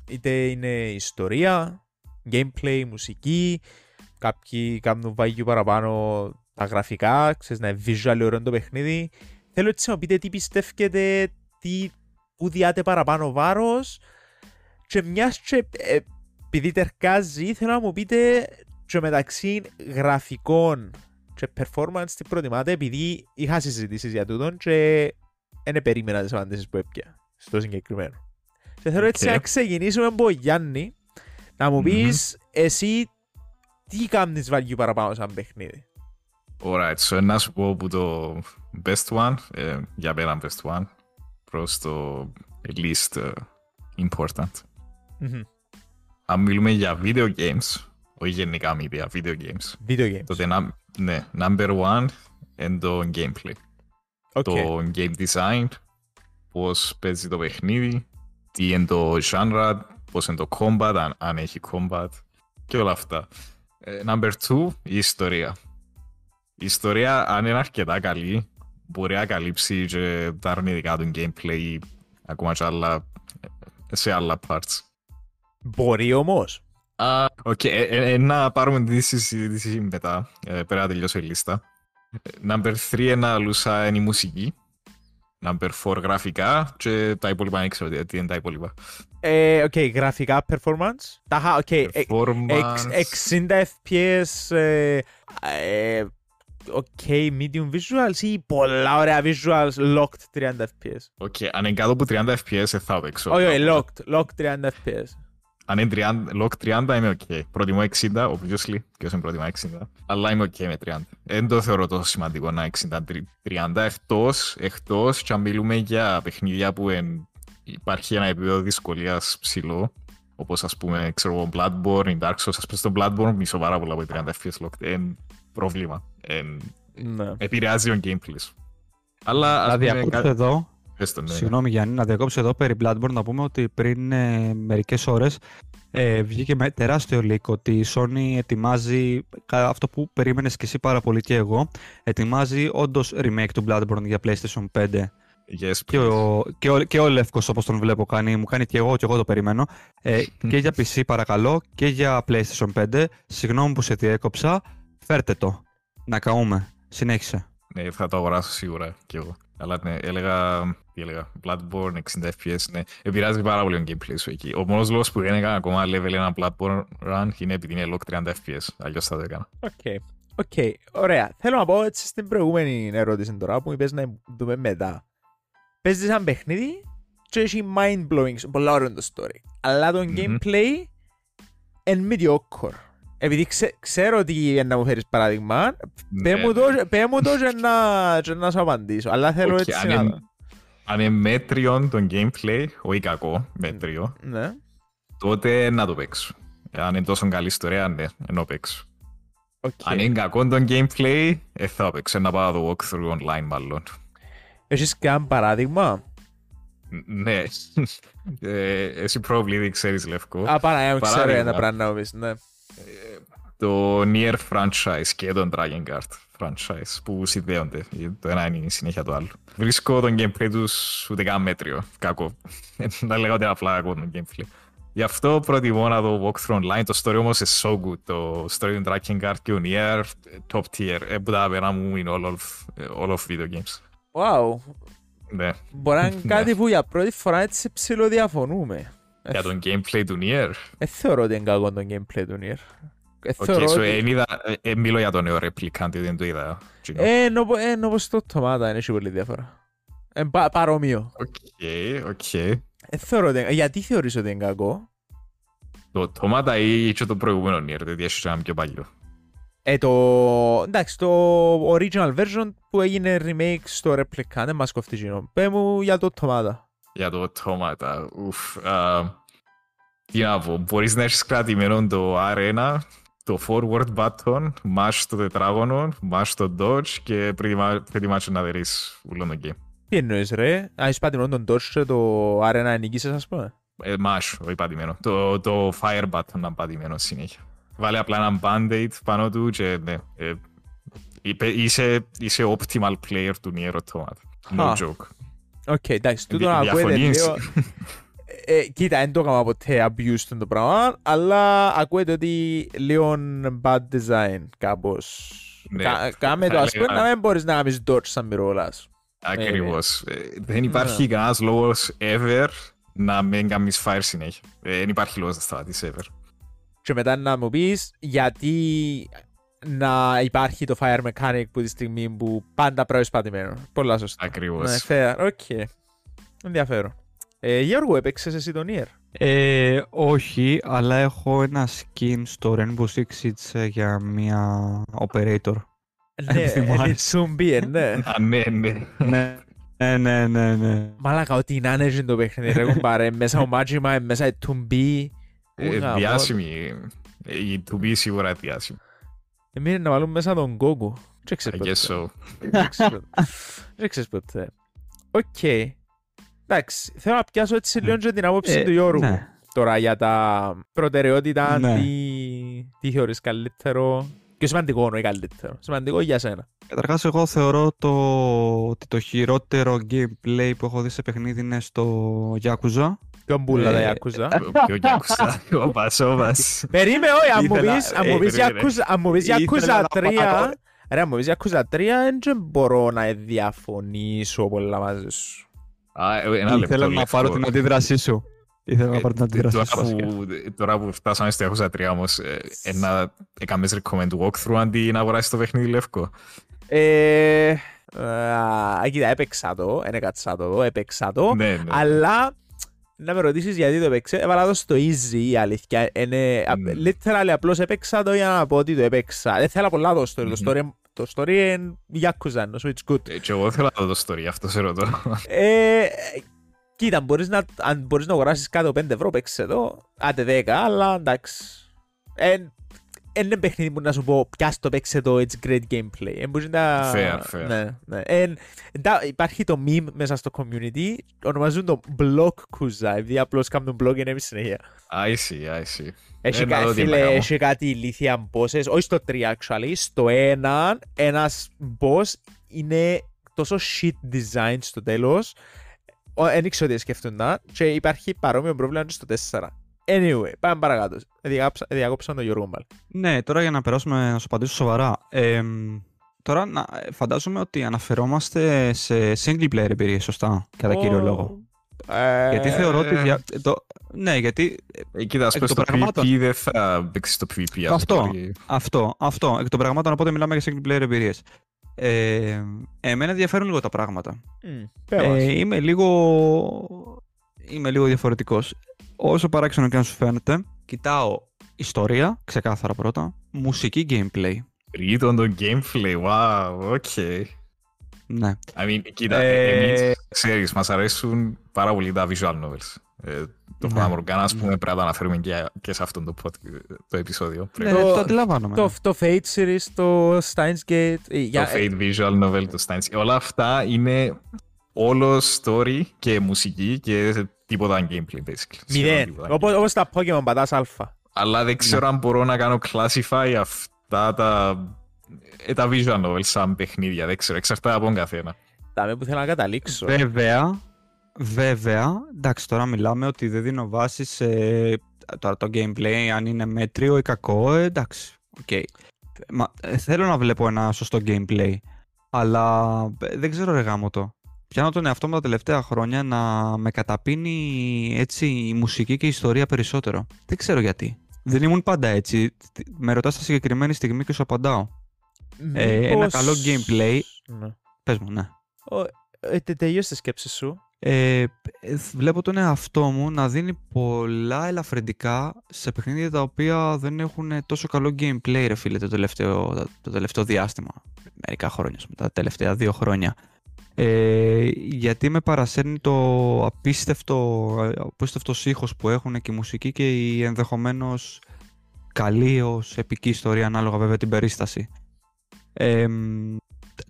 Είτε είναι ιστορία, gameplay, μουσική, κάποιοι κάνουν value παραπάνω τα γραφικά, ξέρεις να είναι visual ωραίο το παιχνίδι. Θέλω έτσι να μου πείτε τι πιστεύετε, τι, που διάτε παραπάνω βάρος και μιας και ε, επειδή τερκάζει θέλω να μου πείτε και μεταξύ γραφικών και performance τι προτιμάτε επειδή είχα συζητήσεις για τούτον και δεν περίμενα τις απαντήσεις που έπιασα στο συγκεκριμένο. Και θέλω έτσι Οκ. να ξεκινήσουμε από Γιάννη να μου Μμμ. πεις εσύ τι κάνεις value παραπάνω σαν παιχνίδι. Alright, so να σου πω που το best one, ε, για μένα best one, προς το least ε, important. Μμμ. Αν μιλούμε για video games, όχι γενικά media, video games, Video games. τότε να, ναι, number one είναι το gameplay. OK. Το game design, πώς παίζει το παιχνίδι, τι είναι το genre, πώς είναι το combat, αν, αν έχει combat και όλα αυτά. Ε, number two, η ιστορία. Η ιστορία, αν είναι αρκετά καλή, μπορεί να καλύψει και τα αρνητικά του gameplay, ακόμα και άλλα, σε άλλα parts. Μπορεί όμως. Α, οκ, ε, ε, ε, να πάρουμε τη συζήτηση μετά, ε, πέρα να τελειώσω η λίστα. Ε, Number 3 ένα λούσα είναι η μουσική. Number 4 γραφικά και τα υπόλοιπα δεν ξέρω τι- τι είναι τα υπόλοιπα. Ε, οκ, γραφικά performance. Τα είχα, οκ, ε, Performance. εξ- 60 FPS, ε, ε, οκ, medium visuals ή πολλά ωραία visuals, locked 30 FPS. Οκ, αν είναι κάτω από 30 FPS δεν θα παίξω. Όχι, όχι, locked, locked 30 FPS. Αν είναι 30, lock 30 είμαι οκ. Προτιμώ 60, obviously, ποιος δεν προτιμά 60. Αλλά είμαι οκ με 30. Δεν το θεωρώ τόσο σημαντικό να 60-30 εκτός, εκτός και αν μιλούμε για παιχνίδια που εν, υπάρχει ένα επίπεδο δυσκολίας ψηλό. Όπως ας πούμε, ξέρω εγώ, Bloodborne, η Dark Souls, ας πούμε στο Bloodborne μισώ πάρα πολλά από 30 FPS locked. Είναι πρόβλημα. Εν, Ναι. επηρεάζει το gameplay σου. Αλλά ας Να πούμε, διακόψω κα- εδώ, πες το, ναι. Συγγνώμη Γιάννη, να διακόψω εδώ περί Bloodborne να πούμε ότι πριν ε, μερικές ώρες ε, βγήκε με τεράστιο leak ότι η Sony ετοιμάζει κα- αυτό που περίμενες και εσύ πάρα πολύ και εγώ ετοιμάζει όντως remake του Bloodborne για PlayStation 5 Yes, και ο, και ο, και ο Λεύκος όπως τον βλέπω κάνει, μου κάνει και εγώ και εγώ το περιμένω. Ε, και για PC παρακαλώ και για PlayStation 5 συγγνώμη που σε διέκοψα. Φέρτε το. Να καούμε. Συνέχισε. Ναι, θα το αγοράσω σίγουρα κι εγώ. Αλλά ναι, έλεγα, τι έλεγα, Bloodborne 60 FPS, ναι. Επηρεάζει πάρα πολύ το gameplay σου εκεί. Ο μόνος λόγος που δεν έκανα ακόμα level ένα Bloodborne run είναι επειδή είναι lock 30 FPS. Αλλιώς θα το έκανα. Ok. Ok. Ωραία. Θέλω να πω έτσι στην προηγούμενη ερώτηση τώρα που μου είπες να δούμε μετά. Παίζεις ένα παιχνίδι και έχει mind-blowing, πολλά ωραίο το story. Αλλά το Μμμ. gameplay είναι mediocre. Επειδή ξε- ξέρω ότι να μου φέρεις παράδειγμα, πέ Ναι, μου ναι. το- πέ μου το και να- και να σου απαντήσω. Αλλά θέλω Οκ, έτσι αν να είναι- δω. Αν είναι μέτριο το gameplay, όχι κακό, μέτριο, Ναι. τότε να το παίξω. Αν είναι τόσο καλή ιστορία, ναι, να παίξω. Οκ. Αν είναι κακό το gameplay, ε, θα παίξω. Να πάω το walkthrough online μάλλον. Έχεις και ένα παράδειγμα; Ναι. Ε, εσύ probably δεν ξέρεις Λευκό. Α, παρά, ξέρω Παράδειγμα. ένα πράγμα να πεις, ναι. Το Nier franchise και τον Dragon Guard franchise που συνδέονται. Το ένα είναι η συνέχεια του άλλου. Βρίσκω τον gameplay τους ούτε καν μέτριο. Κακό. να λέγω ότι είναι απλά κακό το gameplay. Γι' αυτό προτιμώ να δω walkthrough online. Το story όμως είναι so good. Το story του Dragon Guard και ο Nier top tier. Ε, που τα πέρα μου είναι all of, all of video games. Wow. Ναι. Μπορεί να είναι Ναι. κάτι που για πρώτη φορά έτσι ψηλοδιαφωνούμε. Για τον gameplay του Nier. Δεν θεωρώ ότι είναι κακό το gameplay του Nier. Ε, Οκ, θεωρώ so ότι... εν είδα, ε, ε, μιλώ για το νέο replicant, δεν το είδα. Τζείνο. Ε, ενώ πο- ε, ενώ πως το Automata είναι έχει πολύ διαφορά. Ε, πα, παρόμοιο. Οκ, οκ. Ε, θεωρώ ότι... Γιατί θεωρείς ότι είναι κακό; Το Automata ή και το προηγούμενο Nier, δηλαδή έχει ένα πιο παλιό. Ε, το... Εντάξει, το original version που έγινε remake στο Replicant, δεν μας κοφτεί τζείνο. Πέ μου για το Automata. Για το τομάτα, ουφ. α, Τι να πω, μπορείς να έχεις κρατημένο το R1, το forward button, mash το τετράγωνο, mash το dodge και pretty much, pretty much να δερείς ούλο το game. Τι εννοείς ρε, αν είσαι πατημένο τον Dodge και το Arena νικήσεις ας πούμε; Ε, mash, όχι πατημένο. Το, το fire button να πατημένο συνέχεια. Βάλε απλά ένα band-aid πάνω του και ναι. Ε, είπε- είσαι, είσαι optimal player του Nier Automata. No Α. joke. Οκ, εντάξει, τούτο Δι- να ακούετε διαφωνείς; λίγο... Ε, κοίτα, δεν το έκανα ποτέ abuse το πράγμα, αλλά ακούετε ότι λίγο bad design κάπως. Ναι, Κα- Κάμε το θα ας πούμε έλεγα- να μην μπορείς να κάνεις dodge σαν μυρόλας. Ακριβώς. Ε, δεν υπάρχει κανένας λόγος ever να μην κάνεις fire συνέχεια. Ε, δεν υπάρχει λόγος να σταματήσεις ever. Και μετά να μου πεις γιατί να υπάρχει το fire mechanic που τη στιγμή που πάντα πρέπει πατημένο. Πολλά σωστά. Ακριβώς. Ναι, fair, ok. Ενδιαφέρον. Ε, Γιώργο, έπαιξες εσύ τον Nier; Ε, όχι, αλλά έχω ένα skin στο Rainbow Six Siege ε, για μια operator. Ναι, Επειδή μου είναι άρεσε. 2B, ε, ναι. Α, ναι, ναι. ναι, ναι, ναι, ναι, ναι. Μαλάκα, ό,τι να είναι έτσι το παιχνίδι, ρε κουμπάρε, μέσα ο Majima, μέσα η 2B. Ε, διάσημη. Ε, Η 2B σίγουρα διάσημη. Εμείς να βάλουμε μέσα τον Goku. Δεν I ξέρεις guess ποτέ. so. Δεν ξέρεις ποτέ. Δεν ξέρεις ποτέ. Οκ. Εντάξει, θέλω να πιάσω έτσι λίγο και την άποψη Ε, του Γιώργου. ναι. Τώρα για τα προτεραιότητα, Ναι. τι, τι θεωρείς καλύτερο. Πιο σημαντικό εννοεί καλύτερο. Σημαντικό για σένα. Καταρχάς εγώ θεωρώ το, ότι το χειρότερο gameplay που έχω δει σε παιχνίδι είναι στο Yakuza. Πιο μπουλα τα Ε, Yakuza. Πιο γιάκουσα. Όπας, όπας. Περίμενε, όχι, αν μου Ήθελα- πεις, αν ε, μου πεις περίμενε. Yakuza- αν μου πεις Ήθελα Yakuza να 3, πάω. ρε, αν μου πεις Yakuza 3, δεν μπορώ να διαφωνήσω πολλά μαζί σου. Α, ε, ένα λεπτό, Ήθελα να Λευκό. πάρω την αντίδρασή σου. Ήθελα να Ε, πάρω την αντίδρασή Τώρα σου. βασικά. που, τώρα που φτάσαμε στη Yakuza 3 όμως, ε, ε, να έκαμες recommend walkthrough αντί να αγοράσεις το παιχνίδι Λευκό. Ε, α, Κοίτα, έπαιξα το, δεν έκατσα το, έπαιξα το, Ναι, ναι. αλλά να με ρωτήσεις γιατί το έπαιξε, έβαλα το στο easy η αλήθεια. Είναι, α- Mm. literally απλώς έπαιξα το για να πω ότι το έπαιξα. Δεν θέλω πολλά το story, το Μμμ. story, το story είναι Yakuza, so it's good. Ε, Και εγώ θέλω να δω το story, αυτό σε ρωτώ. Ε, κοίτα, μπορείς να, αν μπορείς να αγοράσεις κάτω 5 ευρώ, παίξε το, άντε 10, αλλά εντάξει. Ε, είναι παιχνίδι που να σου πω, πιάσ' το, παίξε το, it's great gameplay. Ε, μπορείς να... Fair, fair. Ναι, ναι. Ε, εντά- υπάρχει το meme μέσα στο community, ονομαζούν το block kuza, επειδή απλώς κάνουν blog είναι συνέχεια. I see, I see. Έχει, Ε, να κα, δω τι φίλε, να κάνω. έχει κάτι ηλίθια bosses, όχι στο 3 actually, στο 1 ένας boss είναι τόσο shit design στο τέλος, Ο- δεν ήξερα ότι σκέφτονταν και υπάρχει παρόμοιο πρόβλημα και στο 4. Anyway, πάμε παρακάτω. Διακόψα, διακόψα τον Γιώργο πάλι. Ναι, τώρα για να περάσουμε να σου απαντήσω σοβαρά. Ε, τώρα να, ε, φαντάζομαι ότι αναφερόμαστε σε single player εμπειρίες, σωστά, κατά κύριο λόγο. Ε, Γιατί θεωρώ ότι... δια- το, ναι, γιατί Ε, κοίτα, ας Εκ πούμε των στο πραγμάτων. PvP δεν θα παίξεις το PvP. Αυτό. τώρα. αυτό, αυτό, εκ των πραγμάτων οπότε μιλάμε για single player εμπειρίες. Ε, εμένα διαφέρουν λίγο τα πράγματα. μ, πες μας. Ε, είμαι λίγο. Είμαι λίγο διαφορετικός. Όσο παράξενο και αν σου φαίνεται, κοιτάω ιστορία, ξεκάθαρα πρώτα, μουσική gameplay. Τρίτον το gameplay, wow, ok. Ναι. I mean, κοίτα, Ε, εμείς, ξέρεις, μας αρέσουν πάρα πολύ τα visual novels. Ε, το Ναι. Fata Morgana, ας πούμε, πρέπει να το αναφέρουμε και, και σε αυτό το, pod- το επεισόδιο. Ναι, Πρέπει- το, αντιλαμβάνομαι. Το, το Fate series, το Steins Gate. ε, Το για- Fate Visual Novel, το Steins. Όλα αυτά είναι όλο story και μουσική και τίποτα gameplay, basically. Σχεδόν Μηδέν. τίποτα. Όπως, όπως τα Pokemon πατάς αλφα. Αλλά δεν ξέρω αν μπορώ να κάνω classify αυτά τα, ε, τα visual novels σαν παιχνίδια. Δεν ξέρω, εξαρτάται από τον καθένα. Δάμε που θέλω να καταλήξω. Βέβαια, βέβαια, εντάξει, τώρα μιλάμε ότι δεν δίνω βάση σε τώρα το gameplay, αν είναι μέτριο ή κακό, ε, εντάξει, οκ. Μα, ε, θέλω να βλέπω ένα σωστό gameplay, αλλά ε, δεν ξέρω ρε γαμώτο. Πιάνω τον εαυτό μου τα τελευταία χρόνια να με καταπίνει έτσι η μουσική και η ιστορία περισσότερο. Δεν ξέρω γιατί. Δεν ήμουν πάντα έτσι. Με ρωτάς στη συγκεκριμένη στιγμή και σου απαντάω. Ε, ένα Μήπως- καλό gameplay. Ναι. Πες μου, ναι. Ο- ε, τε- Τελείωσε τη σκέψη σου. Ε, ε, βλέπω τον εαυτό μου να δίνει πολλά ελαφρυντικά σε παιχνίδια τα οποία δεν έχουν τόσο καλό gameplay ρε φίλε το τελευταίο, το τελευταίο διάστημα. Μερικά χρόνια, ας πούμε, τα τελευταία δύο χρόνια. Ε, γιατί με παρασέρνει το απίστευτο, ε, απίστευτος ήχος που έχουν και η μουσική και η ενδεχομένως καλή ως επική ιστορία ανάλογα βέβαια την περίσταση. Ε, μ,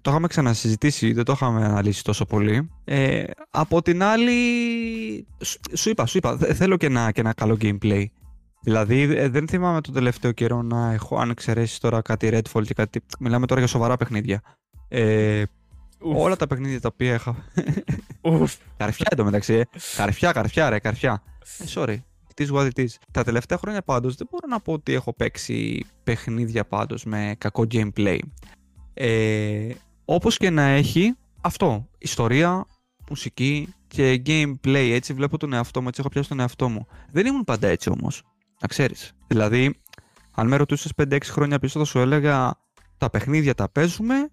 το είχαμε ξανασυζητήσει, δεν το είχαμε αναλύσει τόσο πολύ. Ε, από την άλλη, σου, σου είπα, σου είπα, θε- θέλω και ένα, και ένα καλό gameplay. Δηλαδή, ε, δεν θυμάμαι τον τελευταίο καιρό να έχω, αν εξαιρέσεις τώρα κάτι Redfall και κάτι. Μιλάμε τώρα για σοβαρά παιχνίδια. Ε, Ουφ. Όλα τα παιχνίδια τα οποία είχα. Ουφ. καρφιά εντωμεταξύ, ε. Καρφιά, καρφιά, ρε, καρφιά. Ε, sorry. It is what it is. Τα τελευταία χρόνια πάντως δεν μπορώ να πω ότι έχω παίξει παιχνίδια πάντως με κακό gameplay. Ε, όπως και να έχει αυτό, ιστορία, μουσική και gameplay, έτσι βλέπω τον εαυτό μου, έτσι έχω πιάσει τον εαυτό μου. Δεν ήμουν πάντα έτσι όμως, να ξέρεις. Δηλαδή, αν με ρωτούσες 5-6 χρόνια πίσω θα σου έλεγα τα παιχνίδια τα παίζουμε,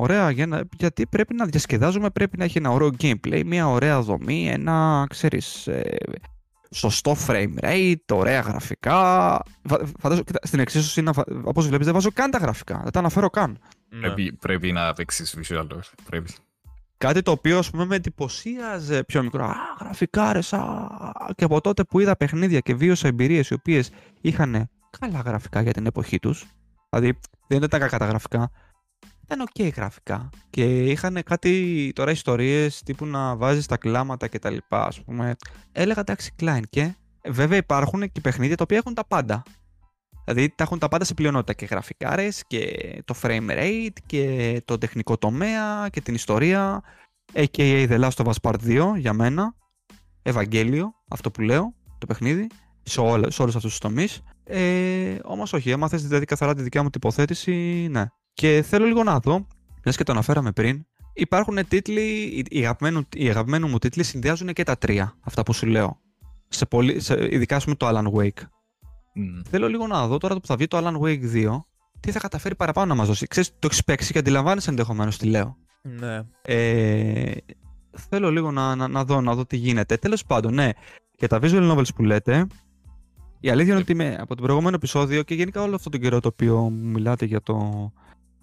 ωραία, για να- γιατί πρέπει να διασκεδάζουμε, πρέπει να έχει ένα ωραίο gameplay, μια ωραία δομή, ένα, ξέρεις, ε, σωστό frame rate, ωραία γραφικά. Φα- Φαντάζομαι, κοίτα, στην εξίσωση, είναι, όπως βλέπεις, δεν βάζω καν τα γραφικά, δεν τα αναφέρω καν. Ναι. Πρέπει, πρέπει να παίξεις visual novel. Πρέπει. Κάτι το οποίο ας πούμε με εντυπωσίαζε πιο μικρό. Α, γραφικά ρε, σα... Και από τότε που είδα παιχνίδια και βίωσα εμπειρίες οι οποίες είχαν καλά γραφικά για την εποχή τους. Δηλαδή δεν ήταν κακά τα γραφικά. Ήταν οκ γραφικά. Και είχαν κάτι τώρα ιστορίες τύπου να βάζεις τα κλάματα και τα λοιπά. Ας πούμε. Έλεγα εντάξει Klein και βέβαια υπάρχουν και παιχνίδια τα οποία έχουν τα πάντα. Δηλαδή τα έχουν τα πάντα σε πλειονότητα και γραφικάρες και το frame rate και το τεχνικό τομέα και την ιστορία a.k.a. The Last of Us Part 2 για μένα Ευαγγέλιο, αυτό που λέω, το παιχνίδι σε, όλα, σε όλους αυτούς τους τομείς ε, όμως όχι, άμα θες δηλαδή καθαρά τη δικιά μου τοποθέτηση, ναι και θέλω λίγο να δω, μιας και το αναφέραμε πριν υπάρχουν τίτλοι, οι, οι, αγαπημένου, οι αγαπημένοι μου τίτλοι συνδυάζουν και τα τρία αυτά που σου λέω σε πολύ, σε, ειδικά ας πούμε το Alan Wake Μμ. Θέλω λίγο να δω τώρα που θα βγει το Alan Wake 2 τι θα καταφέρει παραπάνω να μας δώσει. Ξέρεις, το έχεις παίξει και αντιλαμβάνεσαι ενδεχομένως τι λέω. Ναι. Ε, θέλω λίγο να, να, να, δω, να δω τι γίνεται. Τέλος πάντων, ναι, για τα visual novels που λέτε, η αλήθεια είναι ότι με, από το προηγούμενο επεισόδιο και γενικά όλο αυτόν τον καιρό το οποίο μου μιλάτε για το.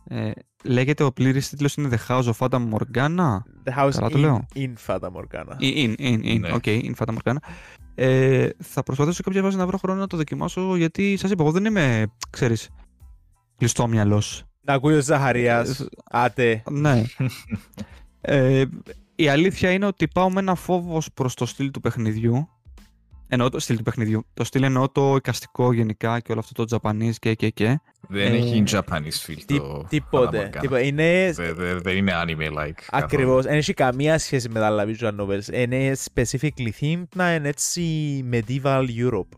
Ε, λέγεται ο πλήρης τίτλος είναι The House of Fata Morgana. The house Καλά το in, λέω. in Fata Morgana. In, in, in, Ναι. ok, in Fata Morgana. Ε, θα προσπαθήσω κάποια βάση να βρω χρόνο να το δοκιμάσω γιατί σας είπα, εγώ δεν είμαι, ξέρεις, κλειστό μυαλός. Να ακούει ο Ζαχαρίας. Άτε. Ναι. ε, η αλήθεια είναι ότι πάω με ένα φόβος προς το στυλ του παιχνιδιού. Εννοώ το στυλ του παιχνιδιού. Το στυλ εννοώ το εικαστικό γενικά και όλο αυτό το Japanese και και και. Δεν Ε, έχει Japanese feel Τι- το Τίποτε. Fata Morgana. τίποτε. Είναι Δε- δε- Δεν είναι anime-like. καθόλου. ακριβώς. Δεν έχει καμία σχέση με τα άλλα visual novels. Είναι specifically themed να είναι έτσι medieval Europe.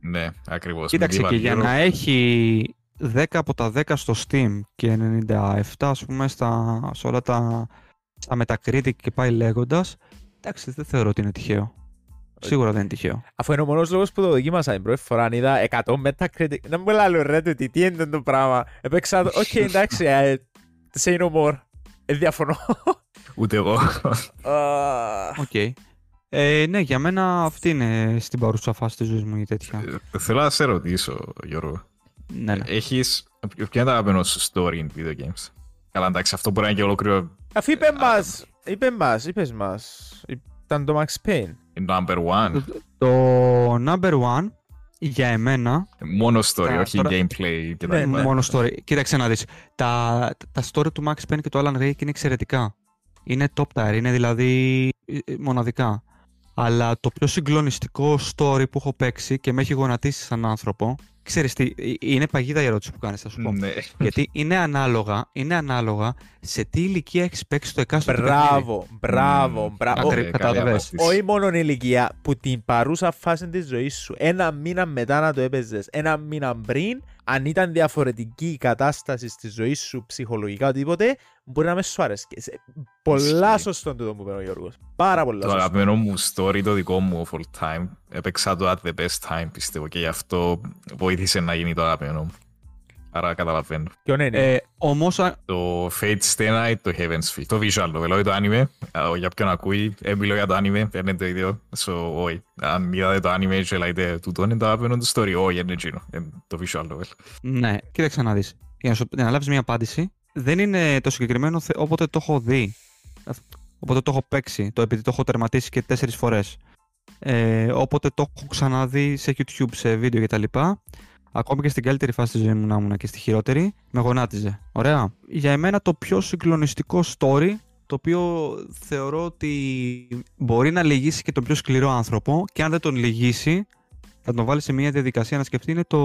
Ναι, ακριβώς. Κοίταξε Medieval και για Europe. να έχει 10 από τα 10 στο Steam και 97 ας πούμε στα, σε όλα τα στα Metacritic και πάει λέγοντας, εντάξει δεν θεωρώ ότι είναι τυχαίο. Σίγουρα δεν είναι τυχαίο. Αφού είναι ο μόνος λόγος που το δοκίμασα την πρώτη φορά, αν είδα 100 Metacritic, να μου λέω ρε του, τι είναι το πράγμα. Έπαιξα το, οκ εντάξει, ε, say no more. Ε, διαφωνώ. Ούτε εγώ. Α, Οκ. Ε, ναι, για μένα αυτή είναι στην παρούσα φάση της ζωής μου η τέτοια. Ε, Θέλω να σε ρωτήσω, Γιώργο. ναι, ναι. Έχεις... Ποιο είναι το αγαπημένο σου story in video games; Καλά, εντάξει, αυτό μπορεί να είναι και ολόκληρο Αφού είπε μας, είπε μας, είπες μας. Ήταν το Max Payne. number one. Το number one για εμένα, Μόνο story, Τα- όχι τώρα- gameplay και τα Ναι, λοιπά. ναι. μόνο story. Κοίταξε να δεις, τα, τα story του Max Payne και του Alan Wake είναι εξαιρετικά. Είναι top tier, είναι δηλαδή ε, ε, μοναδικά. Αλλά το πιο συγκλονιστικό story που έχω παίξει και με έχει γονατίσει σαν άνθρωπο, ξέρεις τι, ε, είναι παγίδα η ερώτηση που κάνεις, θα σου πω. Ναι. Γιατί είναι ανάλογα, είναι ανάλογα σε τι ηλικία έχεις παίξει το εκάστοτε παιχνίδι. Μπράβο, μπράβο, Μμμ. μπράβο. Ακρι- Ε, κατάλαβες. καλή απάντηση. Όχι μόνο η ηλικία που την παρούσα φάση της ζωής σου, ένα μήνα μετά να το έπαιζες, ένα μήνα πριν, αν ήταν διαφορετική η κατάσταση στη ζωή σου, ψυχολογικά οτιδήποτε, μπορεί να μες σου άρεσε. Σε- Πολλά Ισχύει. σωστό το που είπε ο Γιώργος. Πάρα πολλά Το σωστό. αγαπημένο μου story, το δικό μου of all time, έπαιξα το at the best time, πιστεύω, και γι' αυτό βοήθησε να γίνει το αγαπημένο μου. Άρα καταλαβαίνω. Ποιον είναι. Ε, Όμως, Το Fate Stay Night, το Heaven's Feel, το visual novel, όχι το anime. Α, Για ποιον ακούει, έμπειλω για το anime, παίρνει το ίδιο. So, όχι. Αν είδατε το anime και λέτε τούτο είναι το αγαπημένο του story, όχι, είναι εκείνο, είναι το visual novel. ναι, κοίταξε να δεις. Για να, σου, για να λάβεις μια απάντηση, δεν είναι το συγκεκριμένο θε- όποτε το έχω δει. Όποτε το έχω παίξει, το επειδή το έχω τερματίσει και τέσσερις φορές. Ε, όποτε το έχω ξαναδεί σε YouTube, σε βίντεο κτλ. Ακόμη και στην καλύτερη φάση της ζωής μου να ήμουν και στη χειρότερη, με γονάτιζε. Ωραία. Για εμένα το πιο συγκλονιστικό story, το οποίο θεωρώ ότι μπορεί να λυγίσει και τον πιο σκληρό άνθρωπο και αν δεν τον λυγίσει, θα τον βάλει σε μια διαδικασία να σκεφτεί, είναι το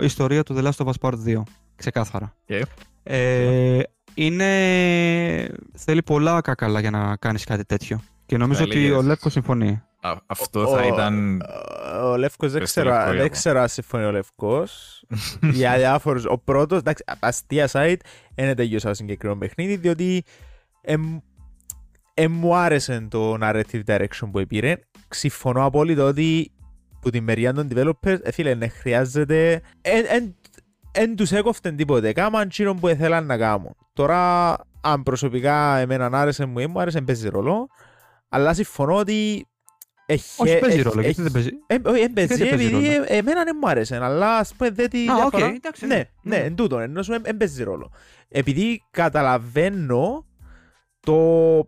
η ιστορία του The Last of Us Part 2. Ξεκάθαρα. Και; Ε, είναι... Θέλει πολλά κακαλά για να κάνεις κάτι τέτοιο. Και νομίζω Θα ότι έλεγες- ο Λεύκος συμφωνεί. Α, αυτό θα ήταν. Ο Λεύκος δεν Πες το ξέρω, Λευκό, δεν Γιώργο. ξέρω αν συμφωνεί ο Λευκός. για διάφορους. Ο πρώτος, εντάξει, αστεία site, δεν τελειώσα το συγκεκριμένο παιχνίδι, διότι εμ, ε, μου άρεσε το narrative direction που πήρε. Συμφωνώ απόλυτα ότι που την μεριά των developers, ε, φίλε, ναι, χρειάζεται... Εν τους έκοφτεν τίποτε, κάμαν τζείνον που ήθελαν να κάνουν. Τώρα, αν προσωπικά εμένα άρεσε μου ή μου άρεσε, παίζει ρόλο. Αλλά συμφωνώ ότι... Έχει, Όχι, παίζει έχει- ρόλο, γιατί έχει- δεν παίζει. ε, όχι, δεν παίζει, δεν παίζει επειδή ρόλο; ε, εμένα δεν μου άρεσε, αλλά ας πούμε δεν τη Α, οκ, διαφορά. εντάξει, Ναι, ναι. ναι, Ναι. εν τούτο, ενώ σου δεν παίζει ρόλο. Επειδή καταλαβαίνω το,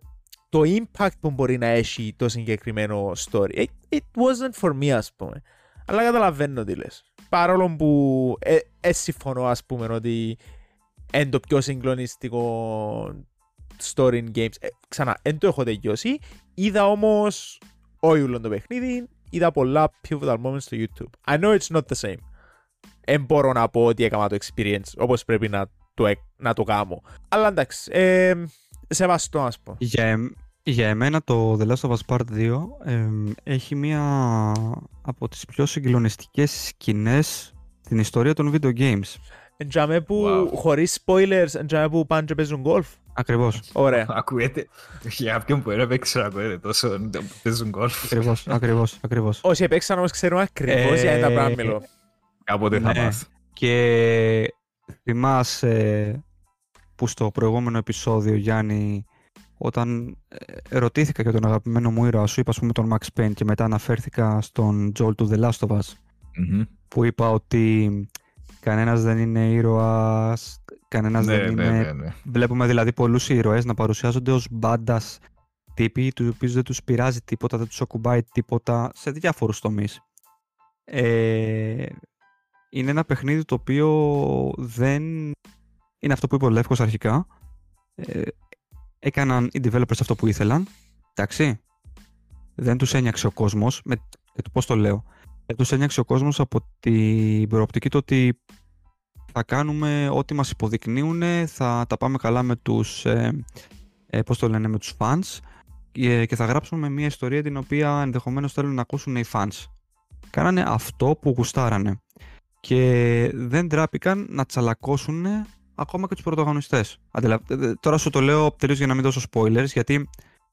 το impact που μπορεί να έχει το συγκεκριμένο story. It, it wasn't for me, ας πούμε. Αλλά καταλαβαίνω τι λες. Παρόλο που ε, ε, συμφωνώ, ας πούμε, ότι είναι το πιο συγκλονιστικό story in games. Ε, ξανά, δεν το έχω τελειώσει. Είδα όμως όχι όλο το παιχνίδι, είδα πολλά pivotal moments στο YouTube. I know it's not the same. Δεν μπορώ να πω ότι έκανα το experience όπως πρέπει να το, εκ- να το κάνω. Αλλά εντάξει, ε, σεβαστό ας πω. Για, εμ- για εμένα το The Last of Us Part 2 εμ, έχει μία από τις πιο συγκλονιστικές σκηνές στην ιστορία των video games. Εντζάμε που Wow. χωρίς spoilers, εντζάμε που πάνε και παίζουν golf. Ακριβώς, Ωραία. Ακούγεται. Για κάποιον που δεν έπαιξε, ακούγεται τόσο. Παίζουν γκολφ. ακριβώς, ακριβώς, ακριβώς. Όσοι έπαιξαν όμως ξέρουν ακριβώς Ε, για τα πράγματα μιλώ. Κάποτε θα Ναι. μάθω. Και θυμάσαι που στο προηγούμενο επεισόδιο, Γιάννη, όταν ε, ρωτήθηκα για τον αγαπημένο μου ήρωα, σου είπα ας πούμε τον Max Payne και μετά αναφέρθηκα στον Joel του The Last of Us, Μμμ. που είπα ότι κανένας δεν είναι ήρωας, κανένας Ναι, δεν ναι, είναι... ναι, ναι. Βλέπουμε δηλαδή πολλούς ήρωες να παρουσιάζονται ως μπάντας τύποι, του οποίους δεν τους πειράζει τίποτα, δεν τους ακουμπάει τίποτα, σε διάφορους τομείς. Ε, είναι ένα παιχνίδι το οποίο δεν... Είναι αυτό που είπε ο Λεύκος αρχικά. Ε, έκαναν οι developers αυτό που ήθελαν. Εντάξει. Δεν τους ένιαξε ο κόσμος. Με, και το πώς το λέω. Δεν τους ένιαξε ο κόσμος από την προοπτική του ότι θα κάνουμε ό,τι μας υποδεικνύουν, θα τα πάμε καλά με τους, ε, ε, πώς το λένε, με τους fans και, και θα γράψουμε μια ιστορία την οποία ενδεχομένως θέλουν να ακούσουν οι fans. Κάνανε αυτό που γουστάρανε. και δεν τράπηκαν να τσαλακώσουν ακόμα και τους πρωταγωνιστές. Αντιλα... ε, ε, Τώρα σου το λέω τελείως για να μην δώσω spoilers, γιατί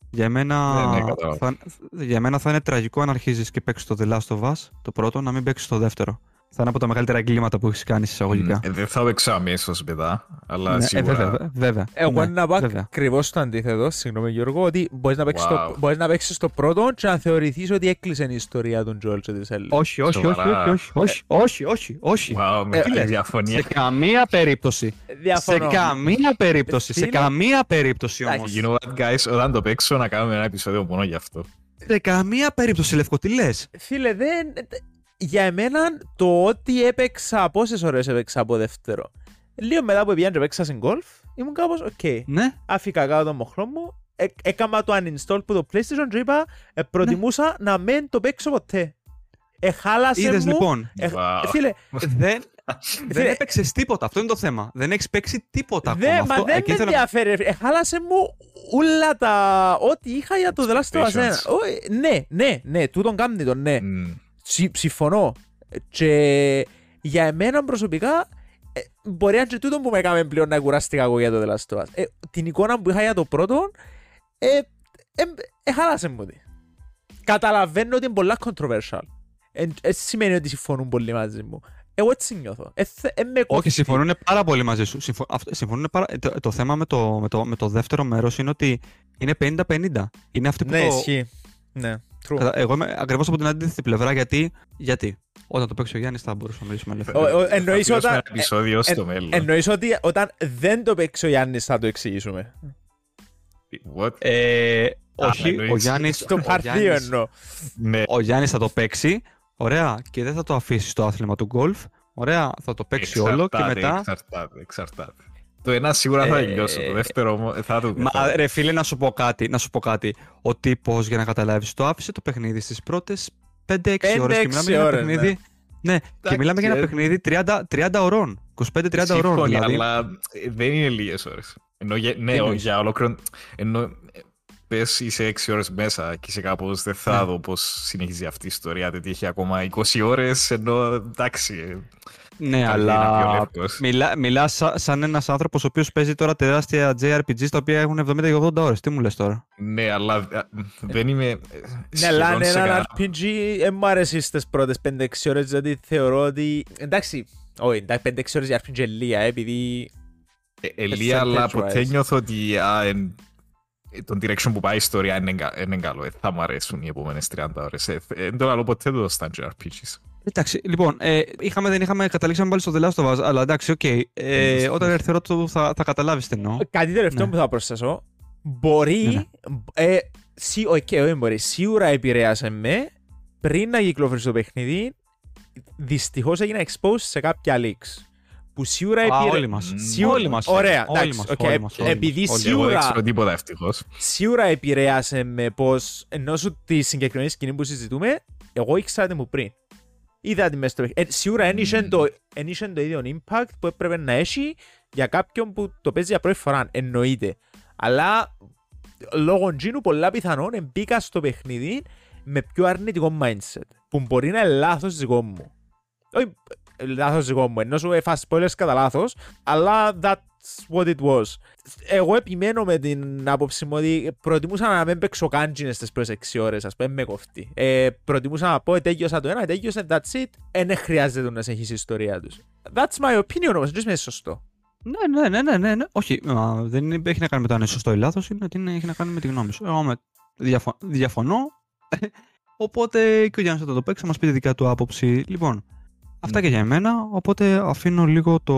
για μένα, Ναι, ναι, κατάλαβα. θα, για μένα θα είναι τραγικό αν αρχίζεις και παίξεις το The Last of Us, το πρώτο, να μην παίξεις το δεύτερο. Θα είναι από τα μεγαλύτερα εγκλήματα που έχεις κάνει εισαγωγικά. Ε, Δεν θα παίξω αμέσω μετά, αλλά Ναι, ε, σίγουρα. βέβαια, βέβαια. Εγώ ναι, να πω βέβαια. ακριβώς το αντίθετο, συγγνώμη Γιώργο, ότι μπορείς να παίξεις Wow. το, μπορείς να παίξεις το πρώτο και να θεωρηθείς ότι έκλεισε η ιστορία του Joel και της Ellie. Όχι, όχι, όχι, Σοβαρά. όχι, όχι, όχι, όχι, όχι. Wow, με Ε, τη ε, διαφωνία. Σε καμία περίπτωση. Διαφωνώ. Σε καμία περίπτωση. Σε Φίλε. καμία περίπτωση όμως. Εντάξει. You know what, guys, όταν το παίξω να κάνουμε ένα επεισόδιο μόνο γι' αυτό. Σε καμία περίπτωση, Λευκό, τι λες; Φίλε, δεν... Για εμένα το ότι έπαιξα, πόσες ώρες έπαιξα από δεύτερο. Λίγο μετά που πήγαν και παίξα στην golf, ήμουν κάπως, οκ. Ναι, Άφηκα κάτω το μοχλό μου, ε, έκανα το uninstall που το PlayStation και είπα, ε, προτιμούσα να μην το παίξω ποτέ. Εχάλασε είδες μου. λοιπόν. Ε, Wow. Φίλε, Δεν, δεν Φίλε, έπαιξες τίποτα. Αυτό είναι το θέμα. Δεν έχεις παίξει τίποτα Δε, ακόμα. μα Αυτό, δεν εκεί με θέλω- ενδιαφέρει. ρε. Χάλασε μου όλα τα. Ό,τι είχα για το The Last of Us 1. Expectations. Ω, Ναι, ναι, ναι, τούτον κάνει τον, ναι. Μμ. Συ- Συμφωνώ. Και για εμένα προσωπικά, ε, μπορεί να είναι και τούτο που με έκαμε πλέον να κουράστηκα εγώ για το The Last of Us. Ε, την εικόνα που είχα για το πρώτο, ε, ε, ε, χάλασε μου τη. Καταλαβαίνω ότι είναι πολλά controversial. Ε, ε, σημαίνει ότι συμφωνούν πολύ μαζί μου. Εγώ έτσι νιώθω. Ε, θε- ε, με Όχι, κόφτει. συμφωνούν πάρα πολύ μαζί σου. Συμφω... αυτό- συμφωνούν πάρα... το, το θέμα με το, με, το, με το δεύτερο μέρος είναι ότι είναι 50-50. Είναι αυτοί που Ναι, το. ισχύει. Ναι, true. Κατα- Εγώ είμαι ακριβώς από την αντίθετη πλευρά γιατί. Γιατί; Όταν το παίξει ο Γιάννης θα μπορούσαμε να μιλήσουμε ελεύθερα. Ο- ο- Θα εννοείς πληρώσουμε όταν- ένα επεισόδιο στο εν- μέλλον. Εννοείς ότι όταν δεν το παίξει ο Γιάννης θα το εξηγήσουμε. What? Ε, όχι, ο εννοείς. Γιάννη. Στο παρτίο εννοώ. Ναι, Ο Γιάννης θα το παίξει. Ωραία. Και δεν θα το αφήσει στο άθλημα του γκολφ. Ωραία. Θα το παίξει όλο και εξαρτάται, μετά. Εξαρτάται, εξαρτάται. Το ένα σίγουρα θα Ε, τελειώσει, το δεύτερο όμω θα το Μα θα- ρε φίλε, να σου πω κάτι. Να σου πω κάτι. Ο τύπος, για να καταλάβεις, το άφησε το παιχνίδι στις πρώτες 5-6 ώρες. Και 5-6 μιλάμε για ένα ώρες, παιχνίδι. Ναι, και Εντάξει, μιλάμε για ένα ε. παιχνίδι 30, 30 ωρών. 25-30 ωρών. Σύμφωνοι, Δηλαδή. αλλά ε, δεν είναι λίγες ώρες. Ενώ για, ναι, Τι ο- εννοείς; για ολόκληρο. Ενώ πες είσαι 6 ώρες μέσα και είσαι κάπως δεν θα Ναι. δω πώς συνεχίζει αυτή η ιστορία. Γιατί έχει ακόμα 20 ώρες, ενώ εντάξει. ε, Ναι, θα γίνει πιο αλλά λευκός. μιλά, μιλάς σα- σαν ένας άνθρωπος ο οποίος παίζει τώρα τεράστια JRPGs τα οποία έχουν 70 και 80 ώρες. Τι μου λες τώρα; Ναι, αλλά α, δεν είμαι. ε, Ναι, αλλά σχεδόν είναι σε ένα κανένα- RPG, δεν μου αρέσει στις πρώτες 5-6 ώρες, γιατί θεωρώ ότι... Εντάξει, όχι, εντάξει, 5-6 ώρες για RPG είναι λίγα, ε, επειδή... Ε, Ελία, αλλά ποτέ percentage-wise. νιώθω ότι α, εν- ε, το direction που πάει η ιστορία είναι, κα- είναι καλό. Ε, θα μου αρέσουν οι επόμενες 30 ώρες. Ε, ε, Δεν το λέω ποτέ το στα RPGs. Εντάξει, λοιπόν, ε, είχαμε, δεν είχαμε, καταλήξαμε πάλι στο The Last of Us, αλλά εντάξει, οκ. Ε, όταν έρθει η ώρα του θα, θα καταλάβεις τι εννοώ. Κάτι τελευταίο Ναι. που θα προσθέσω, μπορεί... Ναι, ναι. Ε, σι, όχι, όχι, μπορεί, σίγουρα επηρέασε με πριν να κυκλοφορήσει το παιχνίδι, δυστυχώς έγινα exposed σε κάποια leaks. Που σίγουρα Α, επηρε... όλοι μας. Σίγουρα- Όλοι μας. Ωραία, Όλοι εντάξει, μας, οκ. όλοι μας, όλοι Επειδή μας, όλοι. Εγώ δεν σίγουρα, ξέρω τίποτα ευτυχώς. σίγουρα επηρέασε με που εννοώ σου τη συγκεκριμένη σκηνή που συζητούμε, εγώ ήξερα την μου πριν. Είδα τη μέσα στο παιχνίδι. Ε, σίγουρα δεν είχε Μμμ. το, εν είχε το ίδιο impact που έπρεπε να έχει για κάποιον που το παίζει για πρώτη φορά. Εννοείται. Αλλά λόγω τζίνου πολλά πιθανόν μπήκα στο παιχνίδι με πιο αρνητικό mindset. Που μπορεί να είναι λάθος δικό μου. Όχι ε, λάθος δικό μου, ενώ σου έφασε spoilers κατά λάθος, αλλά that's what it was. Εγώ επιμένω με την άποψη μου ότι προτιμούσα να μην παίξω κάντζινες στις πρώτες 6 ώρες, ας πούμε, με κοφτεί. Ε, προτιμούσα να πω, «Ε, τέλειωσα το ένα, τέλειωσε, that's it, ε, δεν χρειάζεται να σε έχεις η ιστορία τους. That's my opinion όμως, δεν είναι σωστό. Ναι, ναι, ναι, ναι, ναι, ναι. Όχι, μα, δεν είναι- έχει να κάνει με το αν είναι σωστό ή λάθος, είναι ότι είναι- έχει να κάνει με τη γνώμη σου. Εγώ με, διαφο- διαφωνώ, οπότε και ο Γιάννης θα το παίξει, θα μας πει τη δικιά του άποψη. Λοιπόν, αυτά Ναι. και για εμένα, οπότε αφήνω λίγο το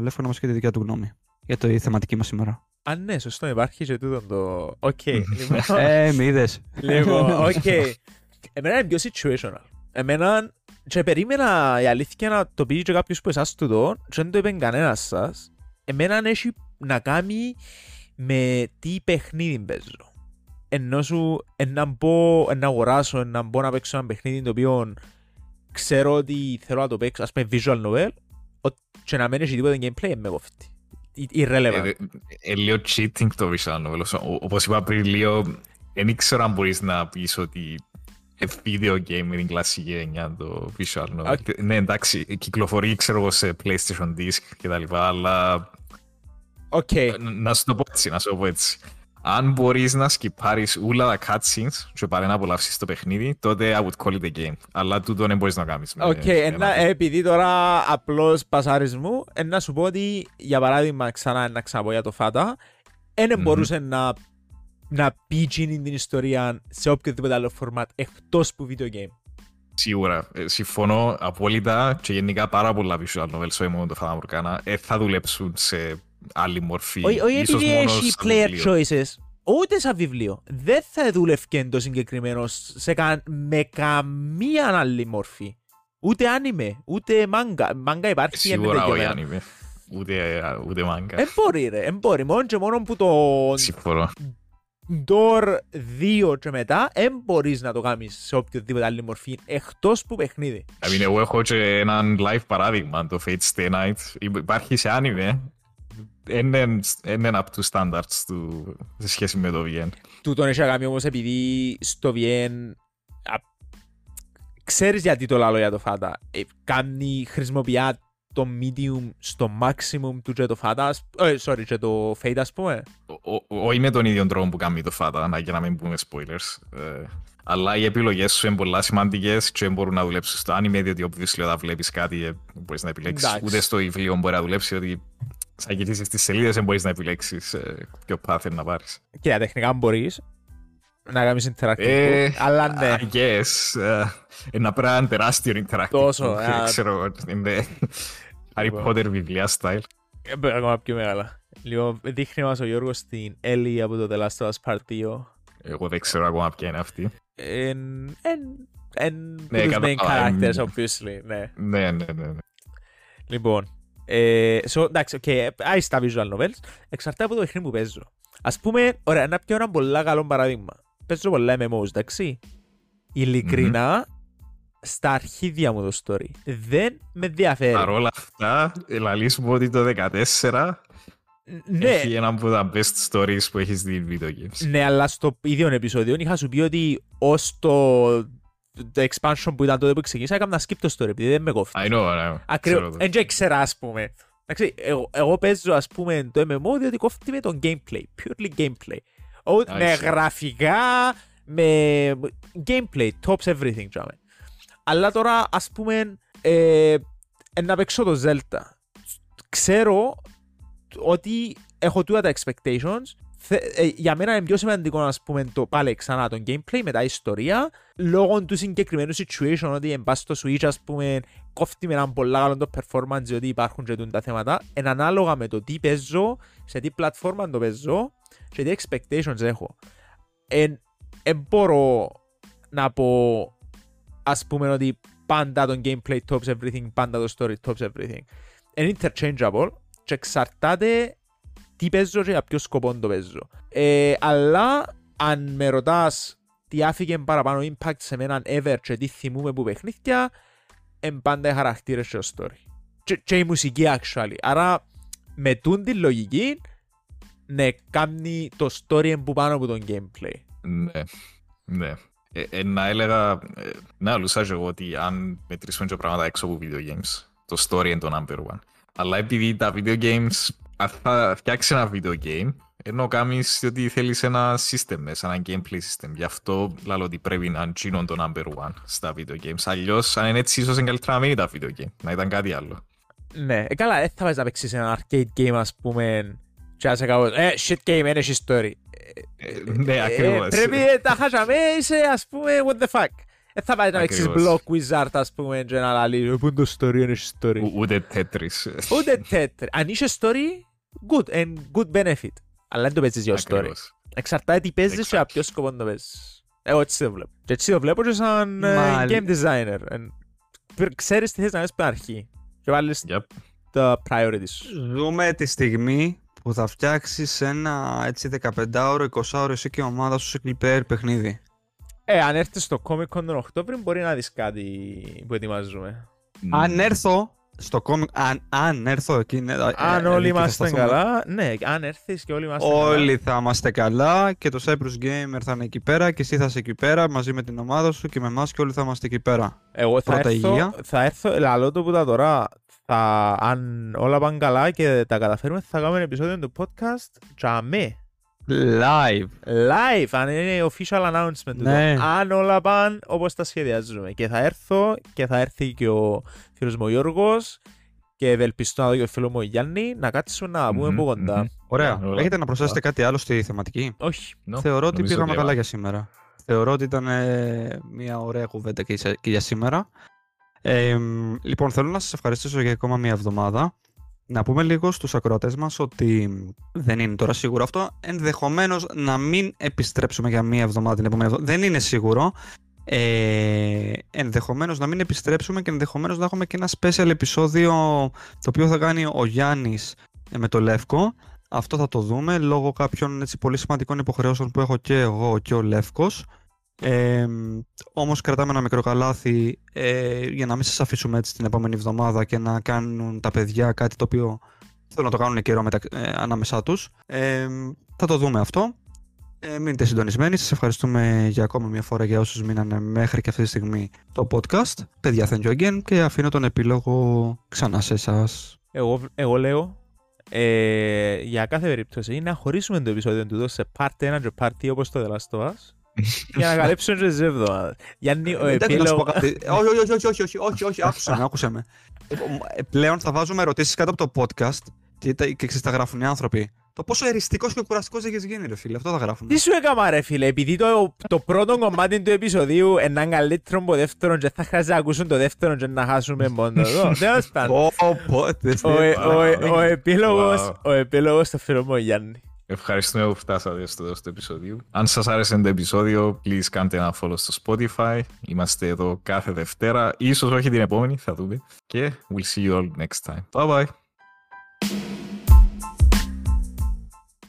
Λεύκο να μας πει τη δικιά του γνώμη για τη θεματική μας σήμερα. Α, ναι, σωστό, υπάρχει και τούτο το... Οκ, λοιπόν. ε, μη είδες. Λοιπόν, οκ. Εμένα είναι πιο situational. Εμένα, και περίμενα η αλήθεια να το πει και κάποιος που εσάς τούτο, και δεν το είπε κανένας σας, εμένα έχει να κάνει με τι παιχνίδι παίζω. Ενώ σου, εν να μπω, εν να αγοράσω, εν να μπω να παίξω ένα παιχνίδι το οποίο ξέρω ότι θέλω να το παίξω, ας πούμε visual novel, ο- και να μην έχει τίποτα gameplay, με κόφτει. Irrelevant. Ε, ε, λίγο cheating το visual novel. Όσο- ο- Όπως είπα πριν λίγο, δεν ήξερα αν μπορείς να πεις ότι ε, video game με την κλασική έννοια το visual novel. Okay. Ναι, εντάξει, κυκλοφορεί ξέρω εγώ σε PlayStation Disc και τα λοιπά, αλλά Οκ. ε, να σου το πω έτσι, να σου το πω έτσι. Αν μπορείς να σκιπάρεις όλα τα cutscenes και πάλε να απολαύσεις το παιχνίδι, τότε I would call it a game. Αλλά τούτο δεν μπορείς να κάνεις. με- Οκ, με ένα- ένα- επειδή τώρα απλώς πέρασέ μου, ε, να σου πω ότι για παράδειγμα ξανά να ξαναπώ για το Fata, δεν Μμμ. μπορούσε να, να πει εκείνη την ιστορία σε οποιοδήποτε άλλο format εκτός που video game. Σίγουρα. Ε, συμφωνώ απόλυτα και γενικά πάρα πολλά visual novels, όχι μόνο το Fata Morgana, ε, θα δουλέψουν σε άλλη μορφή. Όχι όχι ίσως επειδή μόνος έχει σαν player βιβλίο. choices, ούτε σαν βιβλίο. Δεν θα δούλευκε το συγκεκριμένο σε κα... με καμία άλλη μορφή. Ούτε anime, ούτε manga. Manga υπάρχει είναι Σίγουρα όχι δικαιωμένο. anime. Ούτε, ούτε manga. Εν μπορεί ρε, εν μπορεί. Μόνο και μόνο που το Συμφωνώ. Door 2 και μετά δεν μπορείς να το κάνεις σε οποιοδήποτε άλλη μορφή εκτός που παιχνίδι. I mean, εγώ έχω και έναν live παράδειγμα, το Fate Stay Night. Υ- Υπάρχει σε anime. Είναι είναι up to standards του σε σχέση με το VN. Του τον έχει κάνει όμως επειδή στο VN α, ξέρεις γιατί το λαλό για το φάτα. Ε, κάνει, χρησιμοποιεί το medium στο maximum του και το φάτα, ας- ε, sorry, και το fade ας πούμε. Ο- ο- Όχι με τον ίδιο τρόπο που κάνει το Fata, να- για να μην πούμε spoilers. Ε, αλλά οι επιλογές σου είναι πολλά σημαντικές και μπορούν να δουλέψουν στο anime, διότι obviously όταν βλέπεις κάτι ε, μπορείς να επιλέξεις. Εντάξει. Ούτε στο βιβλίο μπορεί να δουλέψει, ότι σαν γυρίσεις τις σελίδες δεν μπορείς να επιλέξεις ποιο path θέλει να πάρεις. Και για τεχνικά μπορείς να κάνεις interactive Ε, book, αλλά ναι. I guess. ε, Ένα πράγμα είναι τεράστιο interactive. Τόσο, book, α. Ξέρω εγώ. Είναι Harry Λοιπόν. Potter βιβλία style. Ε, μπορεί ακόμα πιο μεγάλα. Λοιπόν, δείχνει μας ο Γιώργος την Ellie από το The Last of Us Part 2. Εγώ δεν ξέρω ακόμα ποια είναι αυτή. εν, εν, εν Ναι, τους main κατάλαβα, characters, εμ. obviously, ναι. Ναι, ναι, ναι. ναι. Λοιπόν, ε, so, εντάξει, okay, άι στα visual novels, εξαρτάται από το παιχνίδι που παίζω. Ας πούμε, ωραία, να πιω ένα πολλά καλό παράδειγμα. Παίζω πολλά MMOs, εντάξει. Ειλικρινά, στα αρχίδια μου το story. Δεν με ενδιαφέρει. Παρ' όλα αυτά, λαλείς μου ότι το 14 Ναι, έχει ένα από τα best stories που έχεις δει video games. ναι, αλλά στο ίδιο επεισόδιο είχα σου πει ότι ως το, το expansion που ήταν τότε που ξεκίνησα, έκανα skip το story, επειδή δεν με κόφτει. I know, I know. Ακριβώς. Ξέρω το. Δεν ήξερα, ας πούμε. Εντάξει, εγώ, εγώ παίζω, ας πούμε, το MMO διότι κόφτει με το gameplay. Purely gameplay. Ο, I με see. γραφικά, με gameplay, tops everything, τζάμε. Αλλά τώρα, ας πούμε, ε, ε, να παίξω το Zelda. Ξέρω ότι έχω τούτα τα expectations. Θε, ε, για μένα είναι πιο σημαντικό να πούμε το πάλι ξανά το gameplay με τα ιστορία λόγω του συγκεκριμένου situation ότι εν πάση στο Switch ας πούμε κόφτει με έναν πολλά καλό το performance διότι υπάρχουν και τούτα τα θέματα εν ανάλογα με το τι παίζω, σε τι πλατφόρμα το παίζω και τι expectations έχω. Εν, εν μπορώ να πω ας πούμε ότι πάντα το gameplay tops everything, πάντα το story tops everything. Είναι interchangeable και εξαρτάται τι παίζω και για ποιο σκοπό το παίζω. Ε, αλλά αν με ρωτάς τι άφηκε παραπάνω impact σε μένα ever και τι θυμούμαι που παιχνίδια, εν πάντα οι χαρακτήρες και το story. Και, και η μουσική actually. Άρα με τούν τη λογική, ναι, κάνει το story που πάνω από το gameplay. Ναι, ναι. Ε, ε, να έλεγα, ε, να αλούσα και εγώ ότι αν μετρήσουμε και πράγματα έξω από video games, το story είναι το number one. Αλλά επειδή τα video games, αν θα φτιάξει ένα video game, ενώ κάνεις ότι θέλεις ένα system μέσα, ένα gameplay system. Γι' αυτό λέω ότι πρέπει να είναι το number one στα video games. Αλλιώς, αν είναι έτσι, ίσως είναι καλύτερα να μην είναι τα video game, να ήταν κάτι άλλο. Ναι, ε, καλά, δεν θα πας να παίξεις ένα arcade game, ας πούμε, και να σε κάπως, ε, shit game, είναι έχει story. Ε, ναι, Ε, ακριβώς. Πρέπει ε, τα χάσαμε, είσαι ας πούμε what the fuck. Δεν θα πάει να παίξεις Ακριβώς. block wizard ας πούμε και να λαλείς «Ε, πού είναι το story, είναι έχει story. Ο- Ούτε Tetris. Ούτε τέτοιο. Αν είσαι story, good and good benefit. Αλλά δεν το παίζεις για story. Ακριβώς. Εξαρτάται τι παίζεις και Exactly. για ποιο σκοπό το παίζεις. Εγώ έτσι το βλέπω. Και έτσι το βλέπω και σαν ε, Μάλ- game designer. And πρ- Ξέρεις τι θες να κάνεις στην αρχή. Και βάλεις Yep. τα priorities σου. Ζούμε τη στιγμή που θα φτιάξεις ένα έτσι 15ωρο, 20ωρο εσύ και η ομάδα σου single player παιχνίδι. Ε, αν έρθεις στο Comic Con τον Οκτώβριο μπορεί να δεις κάτι που ετοιμάζουμε. Αν έρθω, στο κόμικ, αν, αν έρθω εκεί. ναι, ε, Αν ε, όλοι εκεί θα είμαστε σταθούμε. καλά, ναι, αν έρθεις και όλοι είμαστε καλά. Όλοι θα είμαστε καλά και το Cyprus Gamer θα είναι εκεί πέρα και εσύ θα είσαι εκεί πέρα μαζί με την ομάδα σου και με εμάς και όλοι θα είμαστε εκεί πέρα. Εγώ θα Πρώτα έρθω, υγεία. θα έρθω, λαλό το που τα τώρα, θα, αν όλα πάνε καλά και τα καταφέρουμε, θα κάνουμε ένα επεισόδιο του podcast τζαμέ. Live. Live, αν είναι official announcement του. Ναι. Αν όλα πάνε όπως τα σχεδιάζουμε. Και θα έρθω και θα έρθει και ο φίλος μου ο Γιώργος και ευελπιστώ να δω και ο φίλος μου ο Γιάννη να κάτσουμε να τα πούμε Μμμ, από κοντά. μμμ. Ωραία. Όλα. Έχετε να προσθέσετε κάτι άλλο στη θεματική; Όχι. No, Θεωρώ ότι νομίζω πήγαμε ότι καλά έβα- για σήμερα. Θεωρώ ότι ήταν ε, μια ωραία κουβέντα και, σε- και για σήμερα. Ε, μ, λοιπόν, θέλω να σας ευχαριστήσω για ακόμα μια εβδομάδα. Να πούμε λίγο στους ακροατές μας ότι δεν είναι τώρα σίγουρο αυτό. Ενδεχομένως να μην επιστρέψουμε για μια εβδομάδα την επόμενη εβδομάδα. Δεν είναι σίγουρο. Ε, ενδεχομένως να μην επιστρέψουμε και ενδεχομένως να έχουμε και ένα special επεισόδιο το οποίο θα κάνει ο Γιάννης ε, με το Λεύκο. Αυτό θα το δούμε λόγω κάποιων έτσι, πολύ σημαντικών υποχρεώσεων που έχω και εγώ και ο Λεύκος. Ε, όμως κρατάμε ένα μικρό καλάθι ε, για να μην σας αφήσουμε έτσι την επόμενη εβδομάδα και να κάνουν τα παιδιά κάτι το οποίο θέλουν να το κάνουν καιρό μετα, ε, ανάμεσά τους. Ε, θα το δούμε αυτό. Ε, μείνετε συντονισμένοι. Σας ευχαριστούμε για ακόμα μια φορά για όσους μείνανε μέχρι και αυτή τη στιγμή το podcast. Παιδιά, thank you again και αφήνω τον επίλογο ξανά σε εσάς. Εγώ, εγώ λέω ε, για κάθε περίπτωση να χωρίσουμε το επεισόδιο του σε part 1 και part 2 όπως το The Last of Us για να καλύψουμε και τις εβδομάδες. Γιάννη, ο Εντάξει, να σου πω επίλογος... κάτι. Όχι, όχι, όχι, όχι, όχι, όχι, όχι, άκουσε με, άκουσε με. Ε, Πλέον θα βάζουμε ερωτήσεις κάτω από το podcast και, τα, και ξέρεις, τα γράφουν οι άνθρωποι. Το πόσο εριστικός και κουραστικός έχεις γίνει, ρε φίλε. Αυτό θα γράφουν. Τι σου έκανα ρε φίλε, επειδή το, το πρώτο κομμάτι του επεισοδίου είναι καλύτερο από το δεύτερο και θα χρειάζεται να ακούσουν το δεύτερο και να χάσουμε μόνο εδώ. Τέλος πάντων. Πω, πω, τε- Ο, ε- ο, ε- ο, Wow. επίλογος, ο επίλογος στο φίλο μου ο Γιάννη. Ευχαριστούμε που φτάσατε στο τέλος του επεισοδίου. Αν σας άρεσε το επεισόδιο, please κάντε ένα follow στο Spotify. Είμαστε εδώ κάθε Δευτέρα. Ίσως όχι την επόμενη, θα δούμε. Και we'll see you all next time. Bye bye.